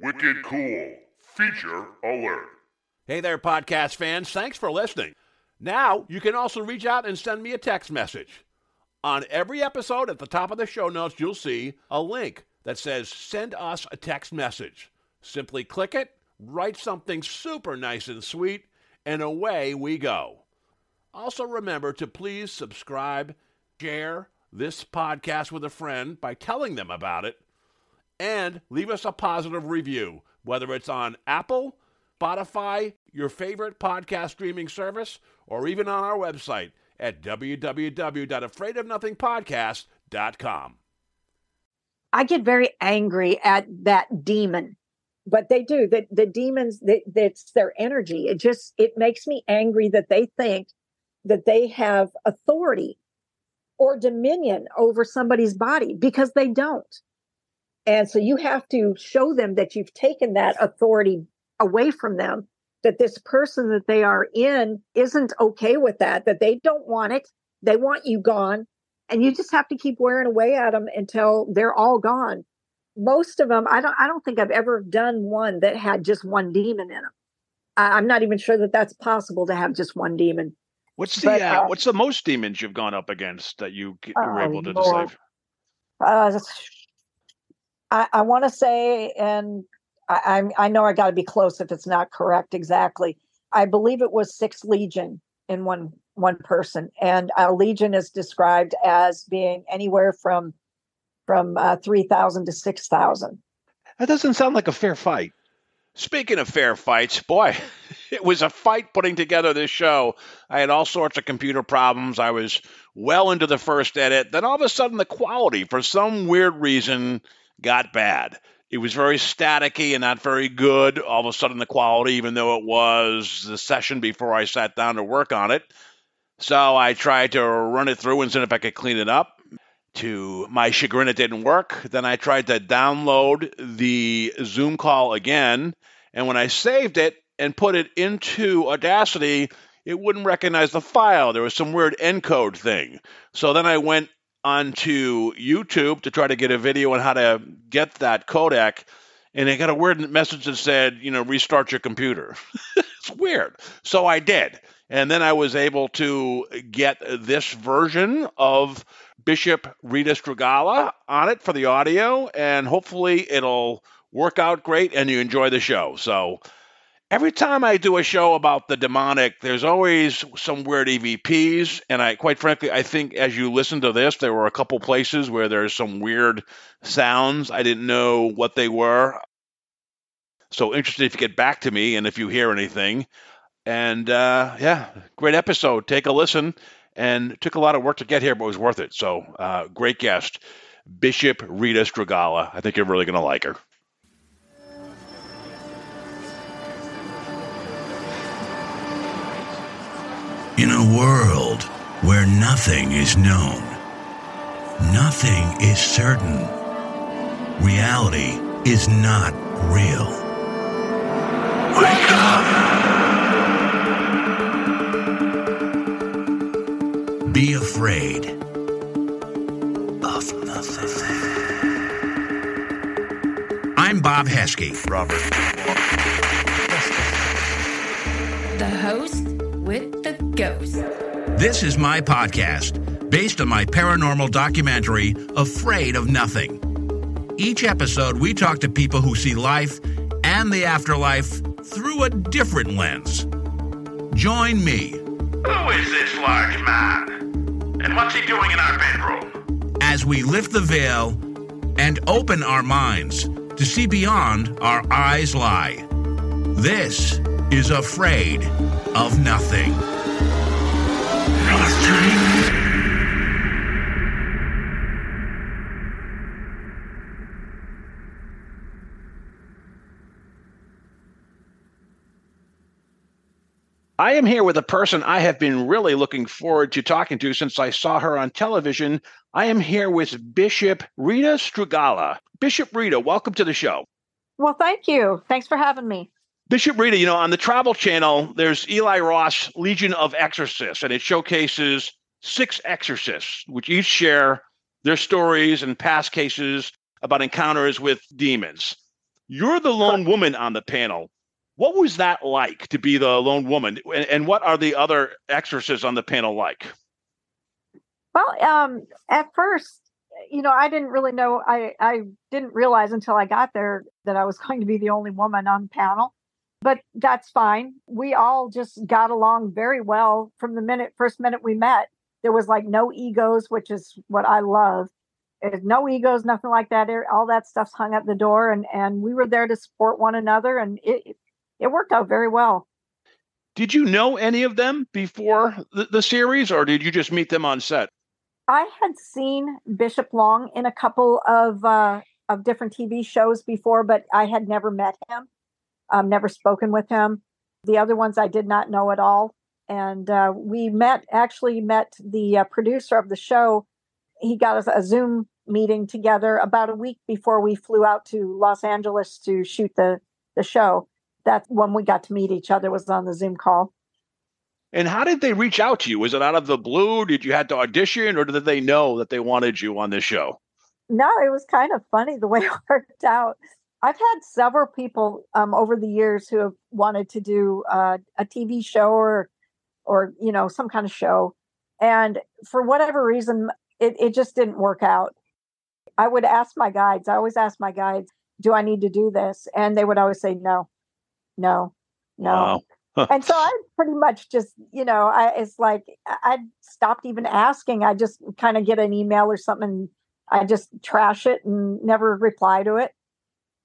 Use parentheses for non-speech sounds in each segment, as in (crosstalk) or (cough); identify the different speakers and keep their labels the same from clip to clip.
Speaker 1: Wicked cool. Feature alert.
Speaker 2: Hey there, podcast fans. Thanks for listening. Now, you can also reach out and send me a text message. On every episode, at the top of the show notes, you'll see a link that says Send us a text message. Simply click it, write something super nice and sweet, and away we go. Also, remember to please subscribe, share this podcast with a friend by telling them about it, and leave us a positive review, whether it's on Apple, Spotify, your favorite podcast streaming service, or even on our website at www.afraidofnothingpodcast.com.
Speaker 3: I get very angry at that demon, but they do. The, the demons, that that's their energy. It just, it makes me angry that they think that they have authority or dominion over somebody's body because they don't. And so you have to show them that you've taken that authority away from them, that this person that they are in isn't okay with that, that they don't want it. They want you gone. And you just have to keep wearing away at them until they're all gone. Most of them, I don't, I don't think I've ever done one that had just one demon in them. I, am not even sure that that's possible to have just one demon.
Speaker 4: What's the but, uh, uh, what's the most demons you've gone up against that you were oh, able to Lord.
Speaker 3: Uh, I, I want to say, and I, I, I know I got to be close if it's not correct exactly. I believe it was six legion in one one person, and a legion is described as being anywhere from from uh, three thousand to six thousand.
Speaker 4: That doesn't sound like a fair fight. Speaking of fair fights, boy, (laughs) it was a fight putting together this show. I had all sorts of computer problems. I was well into the first edit. Then all of a sudden, the quality, for some weird reason, got bad. It was very staticky and not very good. All of a sudden, the quality, even though it was the session before I sat down to work on it. So I tried to run it through and see if I could clean it up. To my chagrin, it didn't work. Then I tried to download the Zoom call again. And when I saved it and put it into Audacity, it wouldn't recognize the file. There was some weird encode thing. So then I went onto YouTube to try to get a video on how to get that codec, and I got a weird message that said, you know, restart your computer. (laughs) it's weird. So I did. And then I was able to get this version of Bishop Rita Strugala on it for the audio, and hopefully it'll work out great and you enjoy the show. So every time I do a show about the demonic, there's always some weird EVPs. And I, quite frankly, I think as you listen to this, there were a couple places where there's some weird sounds. I didn't know what they were. So interested if you get back to me and if you hear anything. And uh, yeah, great episode. Take a listen. And took a lot of work to get here, but it was worth it. So uh, great guest, Bishop Rita Strugala. I think you're really going to like her.
Speaker 5: In a world where nothing is known, nothing is certain, reality is not real. Wake up! Be afraid of nothing. I'm Bob Heskey.
Speaker 6: Robert.
Speaker 7: The host with the ghost.
Speaker 5: This is my podcast, based on my paranormal documentary, Afraid of Nothing. Each episode, we talk to people who see life and the afterlife through a different lens. Join me.
Speaker 8: Who is this large man? And what's he doing in our bedroom?
Speaker 5: As we lift the veil and open our minds to see beyond our eyes lie. This is afraid of nothing.
Speaker 4: I am here with a person I have been really looking forward to talking to since I saw her on television. I am here with Bishop Rita Strugala. Bishop Rita, welcome to the show.
Speaker 3: Well, thank you. Thanks for having me.
Speaker 4: Bishop Rita, you know, on the Travel Channel, there's Eli Roth's Legion of Exorcists, and it showcases six exorcists, which each share their stories and past cases about encounters with demons. You're the lone woman on the panel. What was that like to be the lone woman? And, and what are the other exorcists on the panel like?
Speaker 3: Well, um, at first, you know, I didn't really know. I I didn't realize until I got there that I was (laughs) going to be the only woman on the panel. But that's fine. We all just got along very well from the minute first minute we met. There was like no egos, which is what I love. There's no egos, nothing like that. All that stuff's hung at the door, and and we were there to support one another, and it it worked out very well.
Speaker 4: Did you know any of them before the, the series, or did you just meet them on set?
Speaker 3: I had seen Bishop Long in a couple of uh, of different TV shows before, but I had never met him, um, never spoken with him. The other ones I did not know at all, and uh, we met. Actually, met the uh, producer of the show. He got us a Zoom meeting together about a week before we flew out to Los Angeles to shoot the the show. That's when we got to meet each other. Was on the Zoom call.
Speaker 4: And how did they reach out to you? Was it out of the blue? Did you have to audition, or did they know that they wanted you on this show?
Speaker 3: No, it was kind of funny the way (laughs) it worked out. I've had several people um, over the years who have wanted to do uh, a TV show or, or you know, some kind of show, and for whatever reason, it, it just didn't work out. I would ask my guides. I always ask my guides, "Do I need to do this?" And they would always say, "No, no, no." Wow (laughs) and so I pretty much just, you know, I it's like I stopped even asking. I just kind of get an email or something. I just trash it and never reply to it.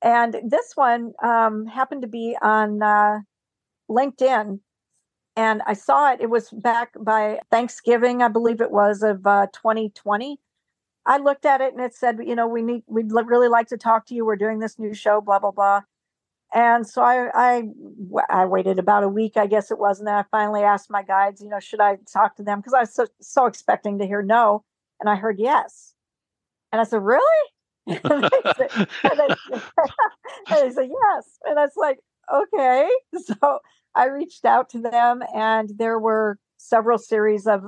Speaker 3: And this one um, happened to be on uh, LinkedIn, and I saw it. It was back by Thanksgiving, I believe it was of uh, 2020. I looked at it and it said, you know, we need, we'd really like to talk to you. We're doing this new show, blah blah blah. And so I, I, I waited about a week, I guess it was, and then I finally asked my guides, you know, should I talk to them? Because I was so, so expecting to hear no, and I heard yes, and I said, really? (laughs) (laughs) and, I, said, (laughs) and, they, and they said yes, and I was like, okay. So I reached out to them, and there were several series of.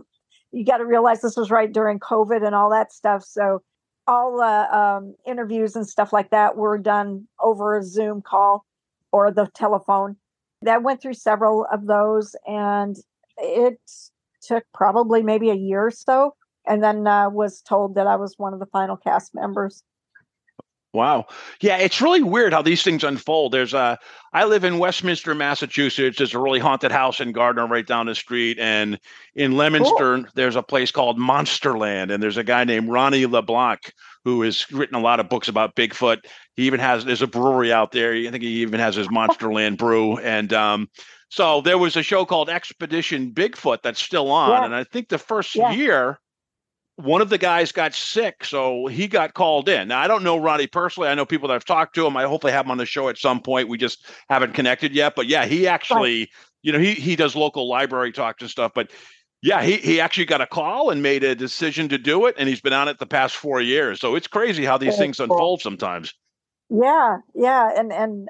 Speaker 3: You got to realize this was right during COVID and all that stuff, so all the um, interviews and stuff like that were done over a Zoom call or the telephone. That went through several of those, and it took probably maybe a year or so, and then uh, was told that I was one of the final cast members.
Speaker 4: Wow. Yeah, it's really weird how these things unfold. There's a I live in Westminster, Massachusetts. There's a really haunted house in Gardner right down the street. And in Leominster, cool. there's a place called Monsterland. And there's a guy named Ronnie LeBlanc who has written a lot of books about Bigfoot. He even has there's a brewery out there. I think he even has his Monsterland brew. And um, so there was a show called Expedition Bigfoot that's still on. Yeah. And I think the first yeah. year one of the guys got sick, so he got called in. Now I don't know Ronnie personally. I know people that I've talked to him. I hopefully have him on the show at some point. We just haven't connected yet. But yeah, he actually, you know, he he does local library talks and stuff. But yeah, he he actually got a call and made a decision to do it, and he's been on it the past four years. So it's crazy how these things unfold sometimes.
Speaker 3: Yeah, yeah, and and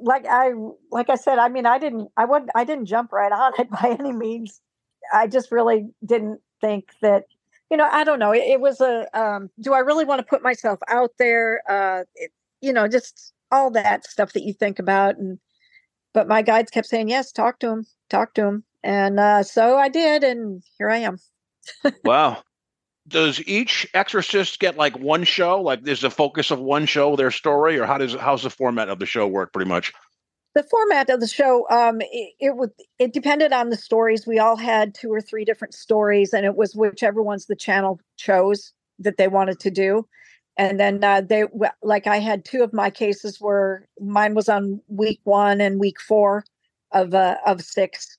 Speaker 3: like I like I said, I mean, I didn't, I wouldn't, I didn't jump right on it (laughs) by any means. I just really didn't think that you know, I don't know. It, it was a, um, do I really want to put myself out there? Uh, it, you know, just all that stuff that you think about. And, but my guides kept saying, yes, talk to him, talk to him. And uh, so I did. And here I am.
Speaker 4: wow. (laughs) Does each exorcist get like one show? Like, is the focus of one show their story, or how does how's the format of the show work? Pretty much
Speaker 3: the format of the show um, it, it would it depended on the stories. We all had two or three different stories and it was whichever ones the channel chose that they wanted to do. And then uh, they like i had two of my cases where mine was on week one and week four of uh, of six.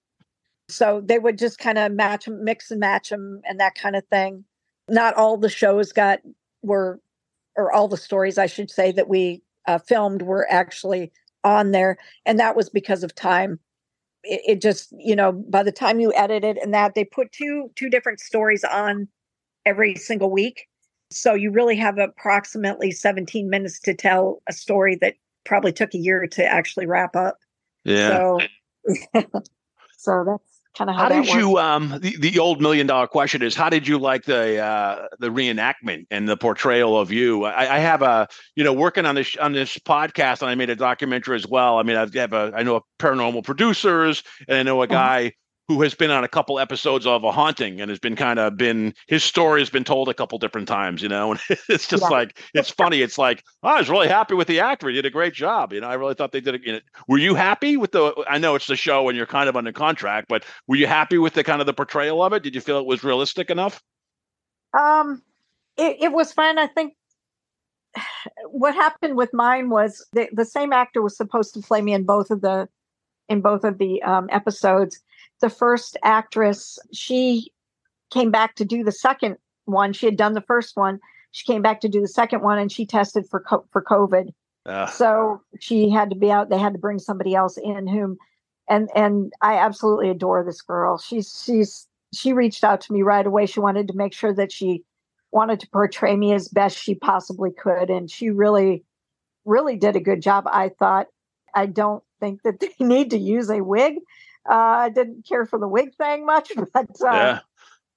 Speaker 3: So they would just kind of match mix and match them and that kind of thing. Not all the shows got were or all the stories i should say that we uh, filmed were actually on there and that was because of time. It, it, just you know by the time you edit it and that they put two two different stories on every single week. So you really have approximately 17 minutes to tell a story that probably took a year to actually wrap up.
Speaker 4: Yeah.
Speaker 3: So (laughs) so that's kind of how,
Speaker 4: How did you? Um, the, the old million dollar question is, how did you like the uh, the reenactment and the portrayal of you? I, I have a, you know, working on this on this podcast, and I made a documentary as well. I mean, I have a, I know a paranormal producers, and I know a
Speaker 3: Uh-huh.
Speaker 4: guy who has been on a couple episodes of a haunting and has been kind of been his story has been told a couple different times, you know, (laughs) and it's just
Speaker 3: Yeah.
Speaker 4: like it's funny. It's like oh, I was really happy with the actor; he did a great job. You know, I really thought they did it. You know, were you happy with the? I know it's the show and you're kind of under contract, but were you happy with the kind of the portrayal of it? Did you feel it was realistic enough?
Speaker 3: Um, it, it was fun. I think (sighs) what happened with mine was the, the same actor was supposed to play me in both of the in both of the um, episodes. The first actress, she came back to do the second one. She had done the first one. She came back to do the second one, and she tested for co- for COVID.
Speaker 4: Uh,
Speaker 3: so she had to be out they had to bring somebody else in whom and and i absolutely adore this girl she's she's she reached out to me right away she wanted to make sure that she wanted to portray me as best she possibly could and she really really did a good job i thought i don't think that (laughs) they need to use a wig uh, i didn't care for the wig thing much (laughs) but uh,
Speaker 4: yeah,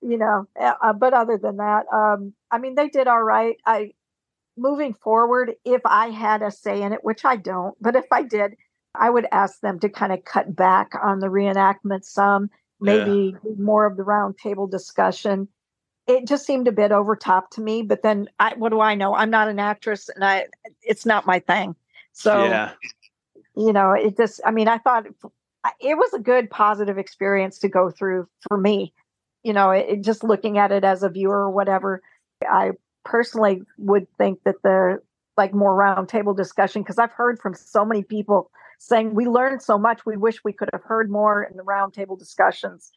Speaker 3: you know uh, but other than that um i mean they did all right. I moving forward if i had a say in it which i don't but if i did i would ask them to kind of cut back on the reenactment some
Speaker 4: Yeah.
Speaker 3: maybe more of the roundtable discussion. It just seemed a bit over top to me but then i what do i know? I'm not an actress and i it's not my thing. So
Speaker 4: yeah,
Speaker 3: you know it just i mean i thought it was a good positive experience to go through for me you know it, just looking at it as a viewer or whatever i personally would think that the like more roundtable discussion because i've heard from so many people saying we learned so much we wish we could have heard more in the roundtable discussions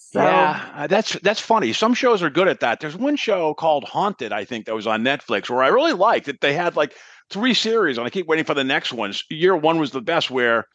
Speaker 3: so
Speaker 4: yeah. uh, That's that's funny. Some shows are good at that. There's one show called Haunted, I think, that was on Netflix, where I really liked it. They had like three series, and I keep waiting for the next ones. Year one was the best, where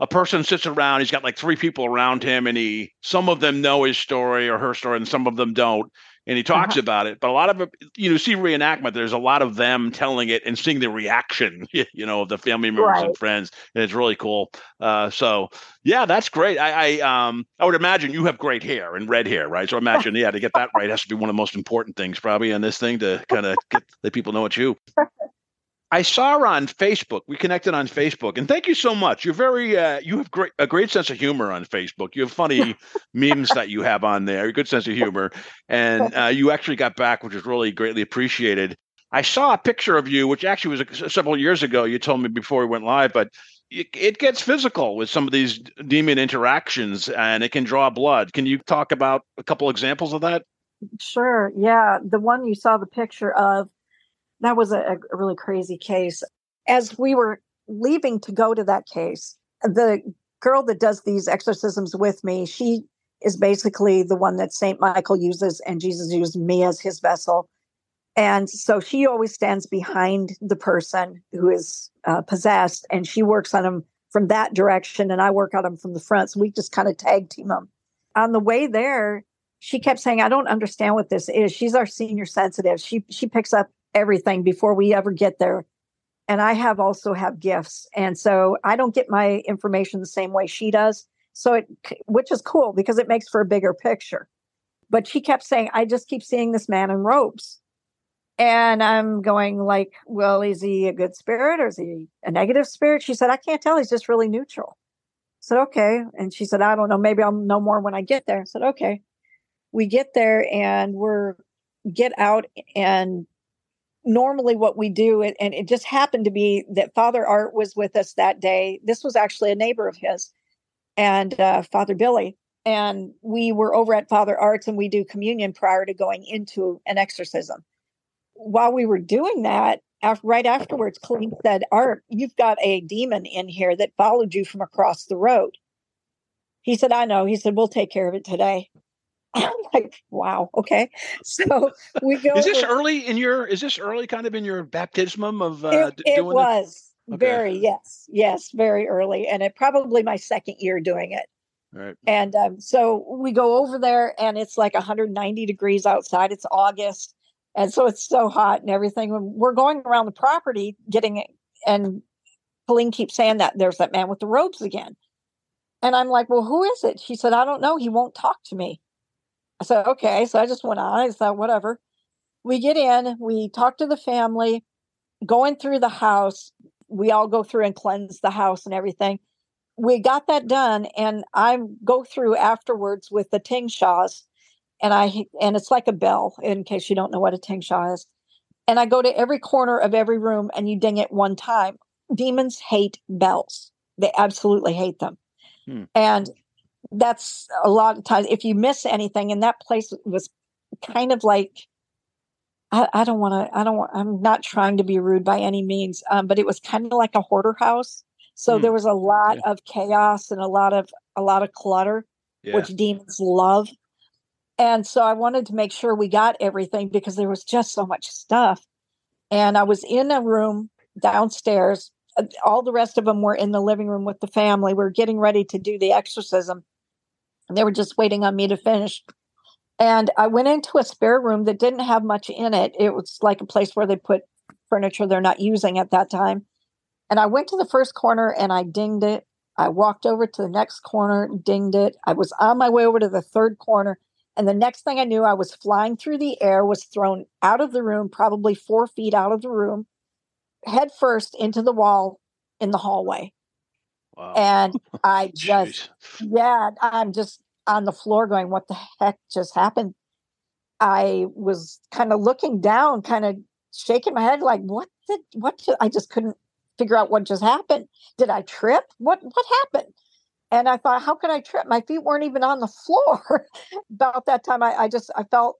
Speaker 4: a person sits around, he's got like three people around him, and he some of them know his story or her story, and some of them don't. And he talks
Speaker 3: Uh-huh.
Speaker 4: about it, but a lot of you know, see reenactment. There's a lot of them telling it and seeing the reaction, (laughs) you know, of the family members and friends, and it's really cool. Uh, so yeah, that's great. I, I um I would imagine you have great hair and red hair, right? So (laughs) imagine yeah, to get that right has to be one of the most important things probably on this thing to kind of get let people know it's you. (laughs) I saw her on Facebook. We connected on Facebook, and thank you so much. You're very uh, you have great a great sense of humor on Facebook. You have funny (laughs) memes that you have on there. A good sense of humor, and (laughs) uh, you actually got back, which is really greatly appreciated. I saw a picture of you, which actually was a, several years ago. You told me before we went live, but it, it gets physical with some of these demon interactions, and it can draw blood. Can you talk about a couple examples of that?
Speaker 3: Sure. Yeah. The one you saw the picture of, that was a, a really crazy case. As we were leaving to go to that case, the girl that does these exorcisms with me, she is basically the one that St. Michael uses, and Jesus used me as his vessel. And so she always stands behind the person who is uh, possessed, and she works on them from that direction, and I work on them from the front. So we just kind of tag team them. On the way there, she kept saying, "I don't understand what this is." She's our senior sensitive. She she picks up everything before we ever get there. And I have also have gifts, and so I don't get my information the same way she does. So it, which is cool because it makes for a bigger picture. But she kept saying, "I just keep seeing this man in robes," and I'm going like, "Well, is he a good spirit or is he a negative spirit?" She said, "I can't tell. He's just really neutral." I said, "Okay," and she said, "I don't know. Maybe I'll know more when I get there." I said, "Okay." we get there and we're get out and normally what we do and, it just happened to be that father art was with us that day. This was actually a neighbor of his and uh, father billy. And we were over at father arts and we do communion prior to going into an exorcism. While we were doing that af- right afterwards Colleen said art you've got a demon in here that followed you from across the road. He said i know. He said we'll take care of it today (laughs) I'm like, wow, okay. (laughs) So we go.
Speaker 4: Is this early in your? Is this early, kind of in your baptismum of uh,
Speaker 3: it, it was
Speaker 4: Okay.
Speaker 3: very yes, yes, very early, and it probably my second year doing it.
Speaker 4: All right.
Speaker 3: And um, so we go over there, and it's like 190 degrees outside. It's August, and so it's so hot and everything. When We're going around the property getting it, and Colleen keeps saying that there's that man with the robes again. And I'm like, well, who is it? She said, I don't know. He won't talk to me. I said, okay. So I just went on. I thought, whatever. We get in, we talk to the family, going through the house. We all go through and cleanse the house and everything. We got that done, and I go through afterwards with the tingshas, and I and it's like a bell in case you don't know what a tingsha is. And I go to every corner of every room, and you ding it one time. Demons hate bells; they absolutely hate them,
Speaker 4: Hmm.
Speaker 3: and that's a lot of times if you miss anything. And that place was kind of like I, I don't want to. I don't want. I'm not trying to be rude by any means, um, but it was kind of like a hoarder house. So
Speaker 4: Hmm.
Speaker 3: there was a lot
Speaker 4: Yeah.
Speaker 3: of chaos and a lot of a lot of clutter,
Speaker 4: Yeah.
Speaker 3: which demons love. And so I wanted to make sure we got everything because there was just so much stuff. And I was in a room downstairs. All the rest of them were in the living room with the family. We are getting ready to do the exorcism. They were just waiting on me to finish. And I went into a spare room that didn't have much in it. It was like a place where they put furniture they're not using at that time. And I went to the first corner and I dinged it. I walked over to the next corner, dinged it. I was on my way over to the third corner. And the next thing I knew, I was flying through the air, was thrown out of the room, probably four feet out of the room, head first into the wall in the hallway.
Speaker 4: Wow.
Speaker 3: And I (laughs) just yeah, I'm just on the floor going, what the heck just happened? I was kind of looking down, kind of shaking my head, like, what did, what did, I just couldn't figure out what just happened. Did I trip? What, what happened? And I thought, how could I trip? My feet weren't even on the floor. (laughs) About that time, I, I just, I felt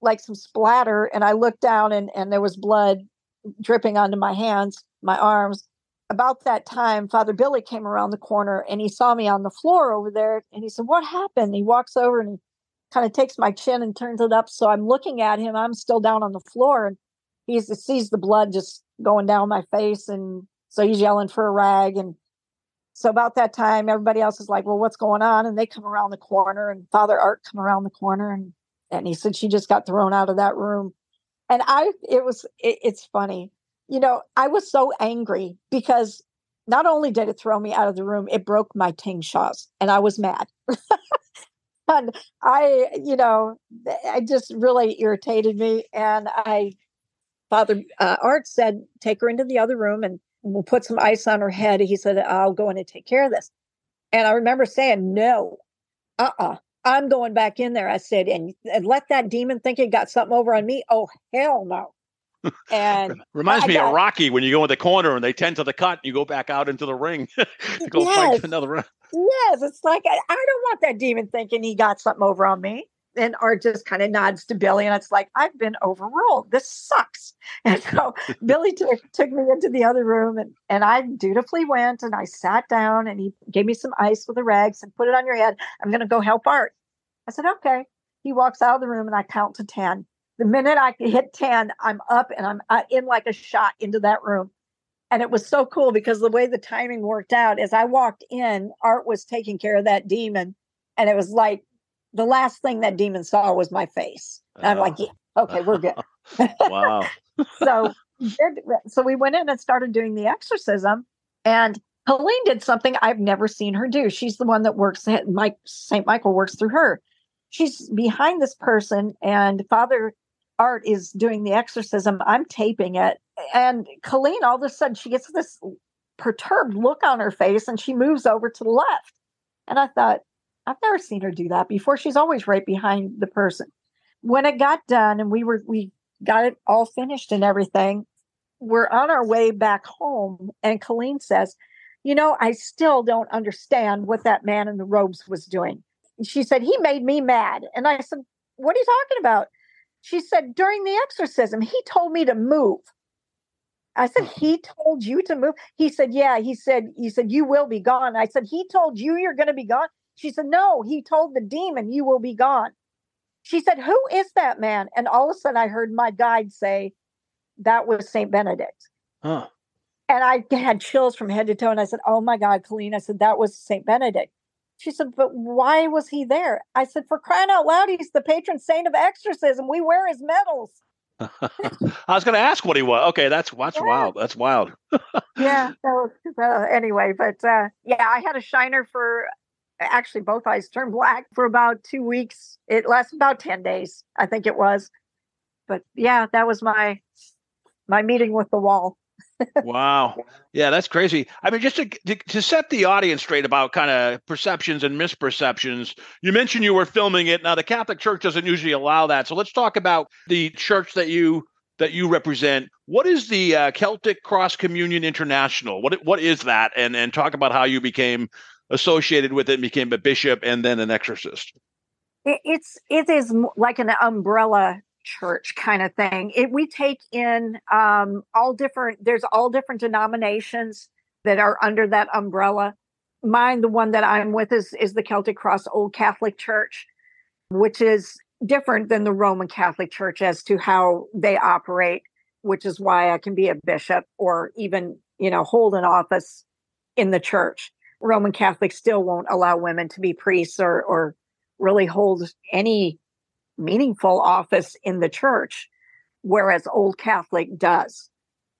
Speaker 3: like some splatter and I looked down and, and there was blood dripping onto my hands, my arms about that time, Father Billy came around the corner and he saw me on the floor over there and he said, What happened? He walks over and he kind of takes my chin and turns it up. So I'm looking at him. I'm still down on the floor and he sees the blood just going down my face. And so he's yelling for a rag. And so about that time, everybody else is like, Well, what's going on? And they come around the corner and Father Art come around the corner and and he said she just got thrown out of that room. And I it was it, it's funny you know, I was so angry because not only did it throw me out of the room, it broke my tingshas and I was mad. (laughs) and I, you know, it just really irritated me. And I, Father uh, Art said, take her into the other room and we'll put some ice on her head. He said, I'll go in and take care of this. And I remember saying, no, uh uh-uh, uh, i am going back in there. I said, and, and let that demon think it got something over on me. Oh, hell no. And (laughs)
Speaker 4: Reminds
Speaker 3: I
Speaker 4: me
Speaker 3: got-
Speaker 4: of Rocky when you go in the corner and they tend to the cut and you go back out into the ring (laughs) to go fight
Speaker 3: Yes.
Speaker 4: another round.
Speaker 3: Yes, it's like I, I don't want that demon thinking he got something over on me. And Art just kind of nods to Billy, and it's like I've been overruled. This sucks. (laughs) And so Billy took took me into the other room, and and I dutifully went and I sat down, and he gave me some ice with the rags and put it on your head. I'm going to go help Art. I said okay. He walks out of the room, and I count to ten. The minute I hit ten, I'm up and I'm uh, in like a shot into that room. And it was so cool because the way the timing worked out as I walked in, Art was taking care of that demon. And it was like the last thing that demon saw was my face. And I'm like,
Speaker 4: Oh.
Speaker 3: yeah, okay, we're good. (laughs)
Speaker 4: Wow. (laughs)
Speaker 3: so, so we went in and started doing the exorcism. And Colleen did something I've never seen her do. She's the one that works, Mike St. Michael works through her. She's behind this person, and Father Art is doing the exorcism. I'm taping it. And Colleen, all of a sudden, she gets this perturbed look on her face and she moves over to the left. And I thought, I've never seen her do that before. She's always right behind the person. When it got done and we were, we got it all finished and everything, we're on our way back home. And Colleen says, You know, I still don't understand what that man in the robes was doing. She said, He made me mad. And I said, What are you talking about? She said, During the exorcism, he told me to move. I said, He told you to move? He said, Yeah. He said, He said, You will be gone. I said, He told you you're going to be gone? She said, No, he told the demon you will be gone. She said, Who is that man? And all of a sudden I heard my guide say, That was St. Benedict.
Speaker 4: Huh.
Speaker 3: And I had chills from head to toe. And I said, Oh my God, Colleen. I said, That was St. Benedict. She said, But why was he there? I said, For crying out loud, he's the patron saint of exorcism. We wear his medals. (laughs)
Speaker 4: I was going to ask what he was. Okay, that's that's
Speaker 3: Yeah.
Speaker 4: wild. That's wild.
Speaker 3: yeah. (laughs) So, so anyway, but uh, yeah, I had a shiner for actually both eyes turned black for about two weeks. It lasted about 10 days, I think it was. But yeah, that was my my meeting with the wall.
Speaker 4: Wow. Yeah, that's crazy. I mean, just to, to, to set the audience straight about kind of perceptions and misperceptions, you mentioned you were filming it. Now, the Catholic Church doesn't usually allow that. So let's talk about the church that you that you represent. What is the uh, Celtic Cross Communion International? What what is that? And and talk about how you became associated with it, became a bishop, and then an exorcist.
Speaker 3: It, it's it is like an umbrella church kind of thing. It, we take in um, all different. There's all different denominations that are under that umbrella. Mine, the one that I'm with, is is the Celtic Cross Old Catholic Church, which is different than the Roman Catholic Church as to how they operate, which is why I can be a bishop or even, you know, hold an office in the church. Roman Catholics still won't allow women to be priests or or really hold any meaningful office in the church, whereas Old Catholic does.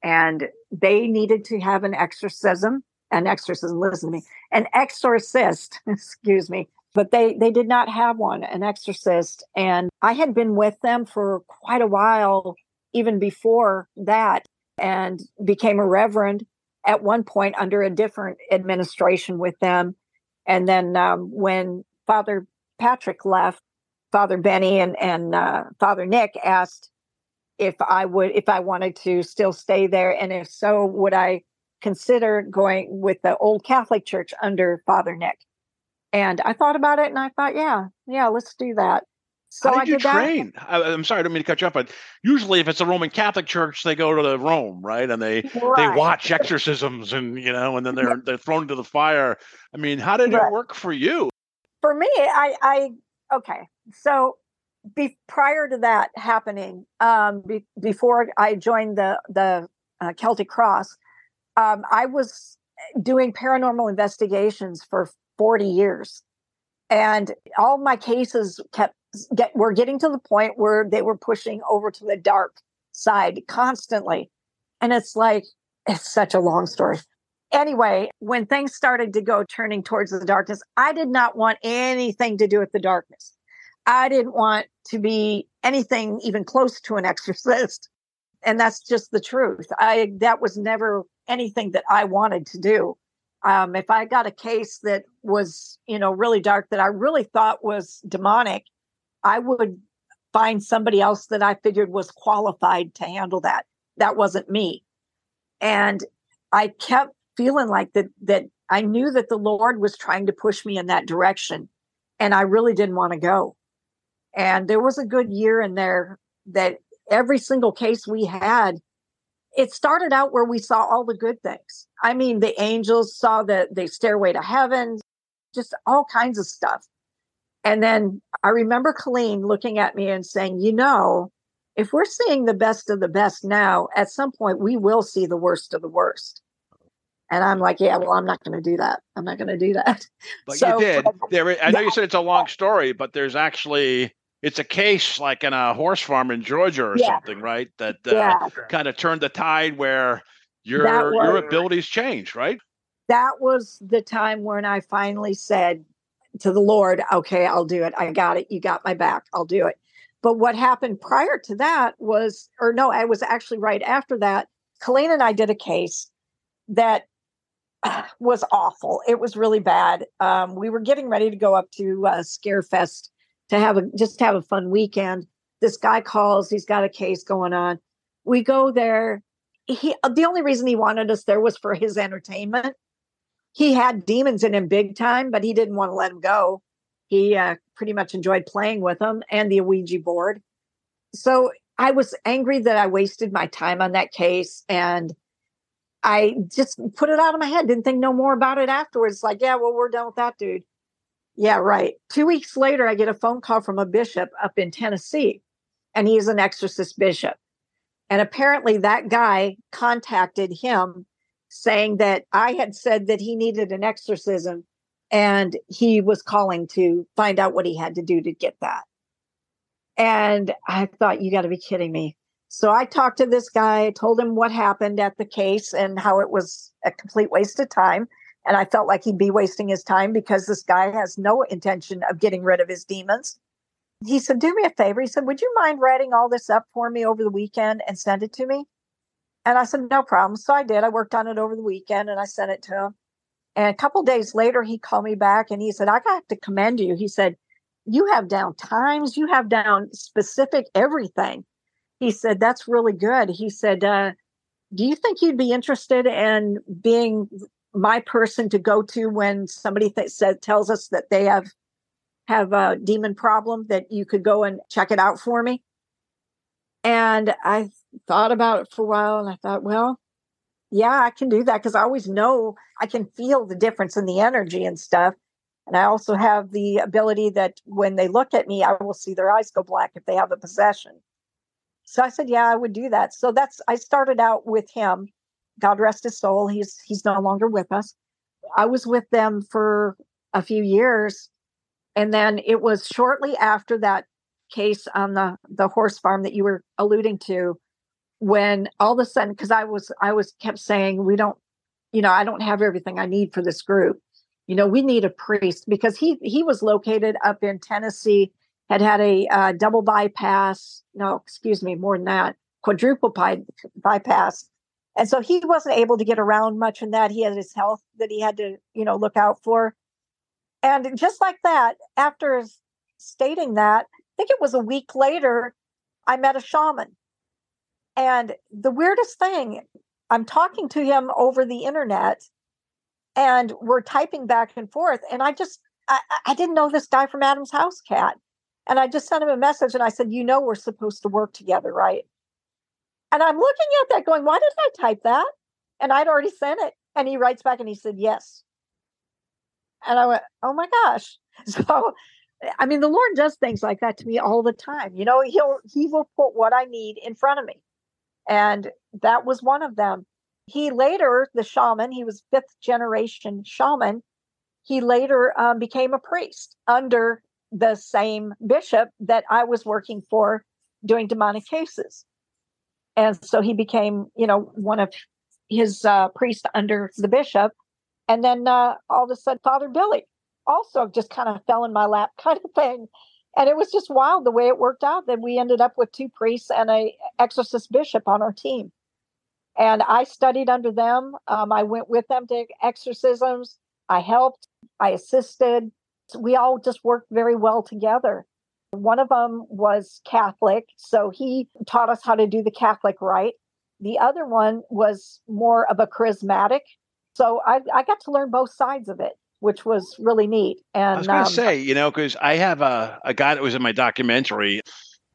Speaker 3: And they needed to have an exorcism, an exorcism, listen to me, an exorcist, (laughs) excuse me, but they they did not have one an exorcist and i had been with them for quite a while even before that and became a reverend at one point under a different administration with them and then um, when father patrick left father benny and, and uh, father nick asked if i would if i wanted to still stay there and if so would i consider going with the old catholic church under father nick and I thought about it and I thought, yeah, yeah, let's do that.
Speaker 4: So How did I you did train? That. I, am sorry, I don't mean to cut you off, but usually if it's a Roman Catholic church, they go to the Rome, right? And they right. they watch exorcisms and you know, and then they're they're thrown into the fire. I mean, how did right. it work for you?
Speaker 3: For me, I I okay. So be, prior to that happening, um, be, before I joined the the uh, Celtic Cross, um, I was doing paranormal investigations for 40 years. And all my cases kept get were getting to the point where they were pushing over to the dark side constantly. And it's like it's such a long story. Anyway, when things started to go turning towards the darkness, I did not want anything to do with the darkness. I didn't want to be anything even close to an exorcist. And that's just the truth. I that was never anything that I wanted to do um, if I got a case that was, you know, really dark that I really thought was demonic, I would find somebody else that I figured was qualified to handle that. That wasn't me. And I kept feeling like that that I knew that the Lord was trying to push me in that direction. And I really didn't want to go. And there was a good year in there that every single case we had it started out where we saw all the good things. I mean, the angels saw the the stairway to heaven, just all kinds of stuff. And then I remember Colleen looking at me and saying, "You know, if we're seeing the best of the best now, at some point we will see the worst of the worst." And I'm like, "Yeah, well, I'm not going to do that. I'm not going to do that."
Speaker 4: But (laughs) so, you did. There, I know yeah. you said it's a long story, but there's actually it's a case like in a horse farm in Georgia or yeah. something, right? That uh, yeah. kind of turned the tide where your was, your abilities changed, right?
Speaker 3: That was the time when I finally said to the Lord, "Okay, I'll do it. I got it. You got my back. I'll do it." But what happened prior to that was, or no, I was actually right after that. Colleen and I did a case that (sighs) was awful. It was really bad. Um, we were getting ready to go up to uh, Scarefest to have a just have a fun weekend. This guy calls, he's got a case going on. We go there. He the only reason he wanted us there was for his entertainment. He had demons in him big time, but he didn't want to let him go. He uh, pretty much enjoyed playing with them and the Ouija board. So I was angry that I wasted my time on that case and I just put it out of my head. Didn't think no more about it afterwards. Like, yeah, well, we're done with that dude. Yeah, right. Two weeks later, I get a phone call from a bishop up in Tennessee, and he's an exorcist bishop. And apparently, that guy contacted him saying that I had said that he needed an exorcism, and he was calling to find out what he had to do to get that. And I thought, you got to be kidding me. So I talked to this guy, told him what happened at the case and how it was a complete waste of time And I felt like he'd be wasting his time because this guy has no intention of getting rid of his demons. He said, Do me a favor. He said, Would you mind writing all this up for me over the weekend and send it to me? And I said, No problem. So I did. I worked on it over the weekend and I sent it to him. And a couple days later, he called me back and he said, I got to commend you. He said, You have down times, you have down specific everything. He said, That's really good. He said, uh, Do you think you'd be interested in being my person to go to when somebody th- tells us that they have have a demon problem that you could go and check it out for me. And i thought about it for a while and i thought well yeah i can do that because i always know i can feel the difference in the energy and stuff. And i also have the ability that when they look at me i will see their eyes go black if they have a possession. So i said yeah i would do that. So that's i started out with him God rest his soul. He's he's no longer with us. I was with them for a few years, and then it was shortly after that case on the the horse farm that you were alluding to, when all of a sudden, because I was I was kept saying we don't, you know, I don't have everything I need for this group. You know, we need a priest because he he was located up in Tennessee, had had a uh, double bypass. No, excuse me, more than that, quadruple by, bypass and so he wasn't able to get around much in that. He had his health that he had to, you know, look out for. And just like that, after stating that, I think it was a week later, I met a shaman. And the weirdest thing, I'm talking to him over the internet and we're typing back and forth. And I just, I, I didn't know this guy from Adam's House Cat. And I just sent him a message and I said, You know, we're supposed to work together, right? And I'm looking at that going, why did I type that? And I'd already sent it. And he writes back and he said, yes. And I went, oh my gosh. (laughs) So, I mean, the Lord does things like that to me all the time. You know, he'll, he will put what I need in front of me. And that was one of them. He later, the shaman, he was fifth generation shaman. He later um, became a priest under the same bishop that I was working for doing demonic cases and so he became you know one of his uh, priests under the bishop. And then uh, all of a sudden father billy also just kind of fell in my lap (laughs) kind of thing. And it was just wild the way it worked out that we ended up with two priests and a exorcist bishop on our team. And i studied under them. Um, i went with them to exorcisms. I helped. I assisted. We all just worked very well together one of them was Catholic, so he taught us how to do the Catholic rite. The other one was more of a charismatic. So I, I got to learn both sides of it, which was really neat. And
Speaker 4: I was going to
Speaker 3: um,
Speaker 4: say, you know, because I have a, a guy that was in my documentary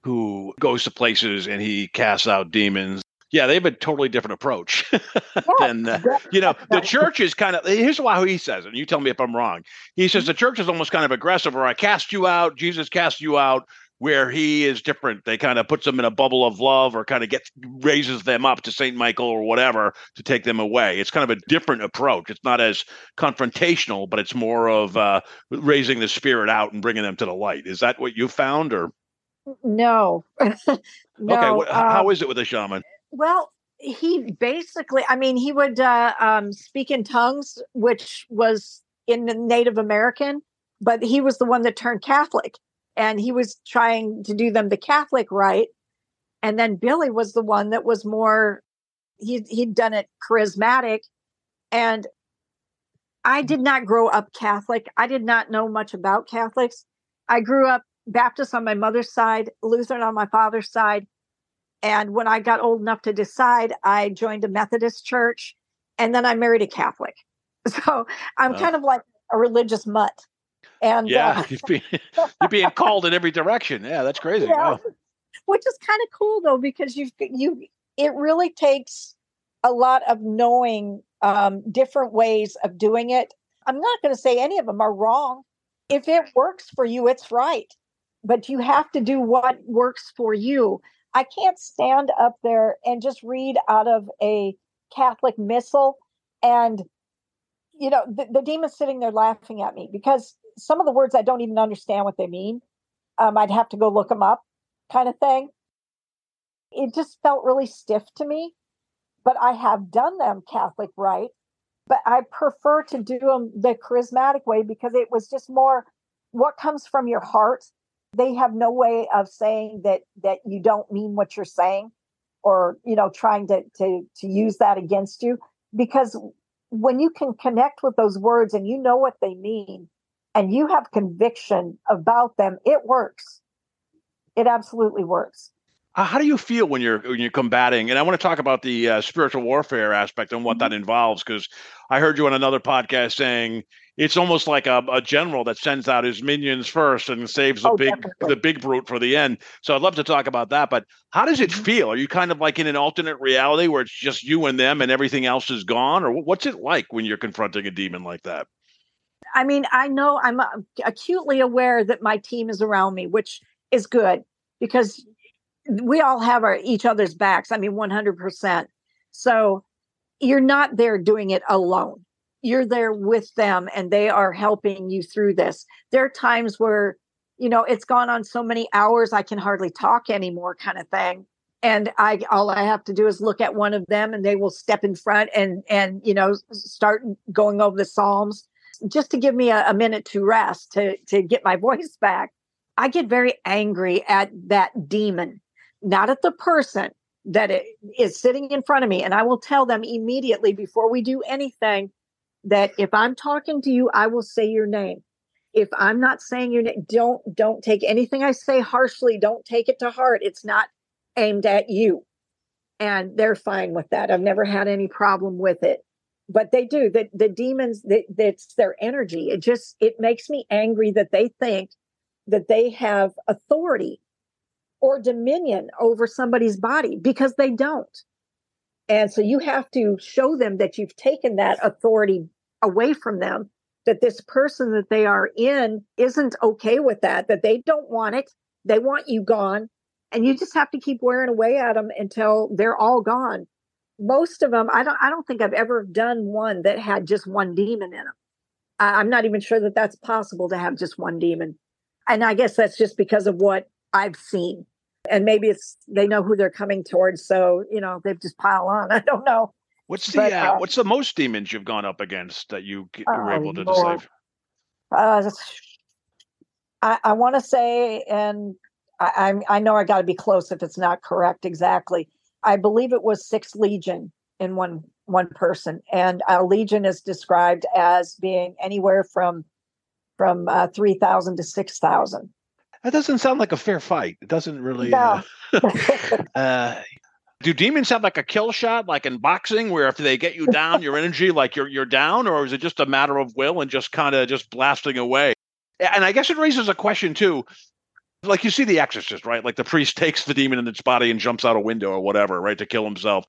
Speaker 4: who goes to places and he casts out demons. Yeah, they have a totally different approach (laughs) than uh, you know. The church is kind of here's why he says it. And you tell me if I'm wrong. He says the church is almost kind of aggressive, or I cast you out. Jesus cast you out. Where he is different, they kind of puts them in a bubble of love, or kind of gets raises them up to Saint Michael or whatever to take them away. It's kind of a different approach. It's not as confrontational, but it's more of uh, raising the spirit out and bringing them to the light. Is that what you found, or
Speaker 3: no, (laughs) no.
Speaker 4: okay? Wh- how
Speaker 3: um,
Speaker 4: is it with a shaman?
Speaker 3: Well, he basically, I mean, he would uh, um, speak in tongues, which was in the Native American, but he was the one that turned Catholic and he was trying to do them the Catholic rite. And then Billy was the one that was more, he, he'd done it charismatic. And I did not grow up Catholic. I did not know much about Catholics. I grew up Baptist on my mother's side, Lutheran on my father's side. And when I got old enough to decide, I joined a Methodist church and then I married a Catholic. (laughs) So I'm
Speaker 4: Oh.
Speaker 3: kind of like a religious mutt. And
Speaker 4: Yeah,
Speaker 3: uh,
Speaker 4: you're being, you're being called in every direction. Yeah, that's (laughs) crazy.
Speaker 3: Yeah. Which is kind of cool though, because you you it really takes a lot of knowing um, different ways of doing it. I'm not going to say any of them are wrong. If it works for you, it's right. But you have to do what works for you. I can't stand up there and just read out of a Catholic missal and you know the, the demon's sitting there laughing at me because some of the words I don't even understand what they mean. Um, I'd have to go look them up, kind of thing. It just felt really stiff to me. But I have done them Catholic rite, but I prefer to do them the charismatic way because it was just more what comes from your heart. They have no way of saying that that you don't mean what you're saying or you know trying to to to use that against you. Because when you can connect with those words and you know what they mean and you have conviction about them it works. It absolutely works.
Speaker 4: How do you feel when you're when you're combating? And I want to talk about the uh, spiritual warfare aspect and what that involves because I heard you on another podcast saying it's almost like a, a general that sends out his minions first and saves the
Speaker 3: Oh,
Speaker 4: big
Speaker 3: definitely.
Speaker 4: the big brute for the end. So I'd love to talk about that. But how does it feel? Are you kind of like in an alternate reality where it's just you and them and everything else is gone, or what's it like when you're confronting a demon like that?
Speaker 3: I mean, I know I'm uh, acutely aware that my team is around me, which is good because we all have our each other's backs. I mean, 100%. So you're not there doing it alone. You're there with them and they are helping you through this. There are times where, you know, it's gone on so many hours I can hardly talk anymore kind of thing. And I all I have to do is look at one of them and they will step in front and and you know start going over the psalms just to give me a, a minute to rest to to get my (laughs) voice back i get very angry at that demon not at the person that is sitting in front of me and i will tell them immediately before we do anything that if i'm talking to you i will say your name. If i'm not saying your name don't don't take anything i say harshly. Don't take it to heart. It's not aimed at you. And they're fine with that. I've never had any problem with it. But they do. The, the demons that that's their energy. It just it makes me angry that they think that they have authority or dominion over somebody's body because they don't. And so you have to show them that you've taken that authority away from them that this person that they are in isn't okay with that that they don't want it they want you gone and you just have to keep wearing away at them until they're all gone. Most of them i don't i don't think i've ever done one that had just one demon in them I, i'm not even sure that that's possible to have just one demon. And i guess that's just because of what i've seen. And maybe it's they know who they're coming towards so you know they've just pile on (laughs) i don't know
Speaker 4: What's the
Speaker 3: But,
Speaker 4: uh,
Speaker 3: uh,
Speaker 4: what's the most demons you've gone up against that you were
Speaker 3: Oh,
Speaker 4: able to
Speaker 3: Lord.
Speaker 4: deceive?
Speaker 3: uh, i, I want to say and I, I'm, I know i got to be close if it's not correct exactly i believe it was six legion in one one person and a legion is described as being anywhere from from uh, 3000 to 6000
Speaker 4: That doesn't sound like a fair fight. It doesn't really.
Speaker 3: No. (laughs)
Speaker 4: Uh, uh, do demons have like a kill shot, like in boxing, where if they get you down, your energy, like you're you're down, or is it just a matter of will and just kind of just blasting away? And I guess it raises a question too. Like you see The Exorcist, right? Like the priest (laughs) takes the demon in its body and jumps out a window or whatever, right, to kill himself.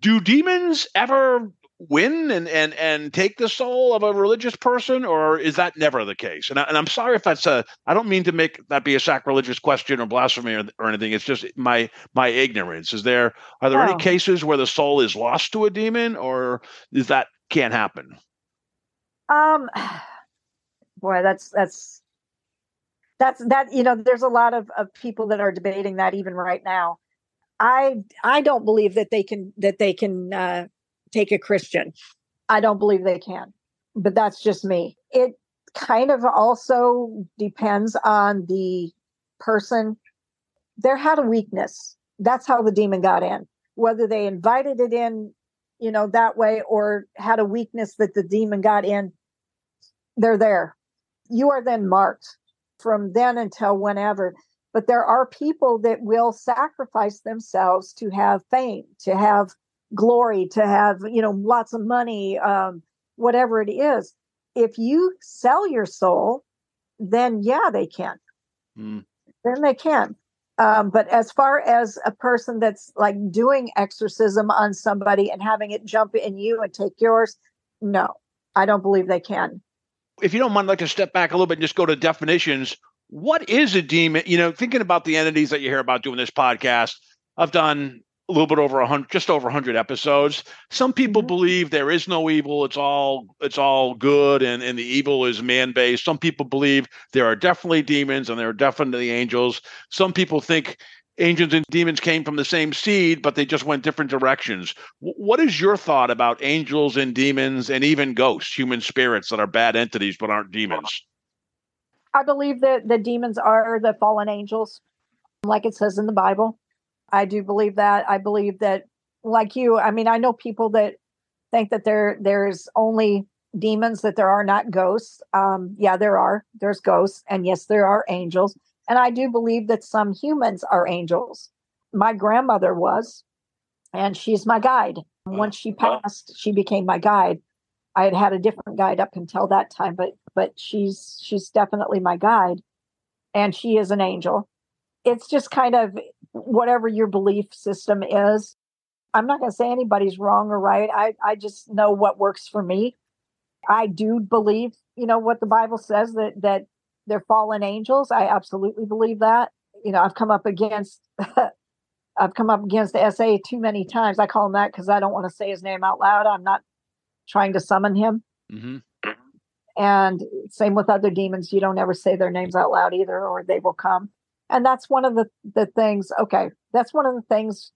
Speaker 4: Do demons ever win and and and take the soul of a religious person, or is that never the case? And, I, and I'm sorry if that's a. I don't mean to make that be a sacrilegious question or blasphemy or, or anything. It's just my my ignorance. Is there are there any
Speaker 3: Oh.
Speaker 4: cases where the soul is lost to a demon, or is that can't happen?
Speaker 3: Um, boy, that's that's that's that. You know, there's a lot of of people that are debating that even right now. I I don't believe that they can that they can uh, take a Christian. I don't believe they can, but that's just me. It kind of also depends on the person. There had a weakness. That's how the demon got in. Whether they invited it in, you know, that way or had a weakness that the demon got in, they're there. You are then marked from then until whenever. But there are people that will sacrifice themselves to have fame, to have glory, to have, you know, lots of money, um, whatever it is. If you sell your soul, then yeah, they can.
Speaker 4: Hmm.
Speaker 3: Then they can. Um, but as far as a person that's like doing exorcism on somebody and having it jump in you and take yours, no, I don't believe they can.
Speaker 4: if you don't mind, I'd like to step back a little bit and just go to definitions. What is a demon? You know, thinking about the entities that you hear about doing this podcast, I've done a little bit over a hundred, just over a hundred episodes. Some people
Speaker 3: Mhm.
Speaker 4: believe there is no evil; it's all it's all good, and and the evil is man based. Some people believe there are definitely demons and there are definitely angels. Some people think angels and demons came from the same seed, but they just went different directions. W- what is your thought about angels and demons and even ghosts, human spirits that are bad entities but aren't demons?
Speaker 3: I believe that the demons are the fallen angels, like it says in the Bible. I do believe that. I believe that, like you, I mean, I know people that think that there there's only demons, that there are not ghosts. Um, yeah, there are. There's ghosts, and yes, there are angels. And I do believe that some humans are angels. My grandmother was, and she's my guide. Once she passed, she became my guide. I had had a different guide up until that time, but but she's she's definitely my guide, and she is an angel. It's just kind of whatever your belief system is. I'm not going to say anybody's wrong or right. I I just know what works for me. I do believe, you know, what the Bible says that that they're fallen angels. I absolutely believe that. You know, I've come up against (laughs) I've come up against the SA too many times. I call him that because I don't want to say his name out loud. I'm not trying to summon him.
Speaker 4: Mm-hmm.
Speaker 3: And same with other demons. You don't ever say their names out loud either, or they will come. And that's one of the, the things, okay, that's one of the things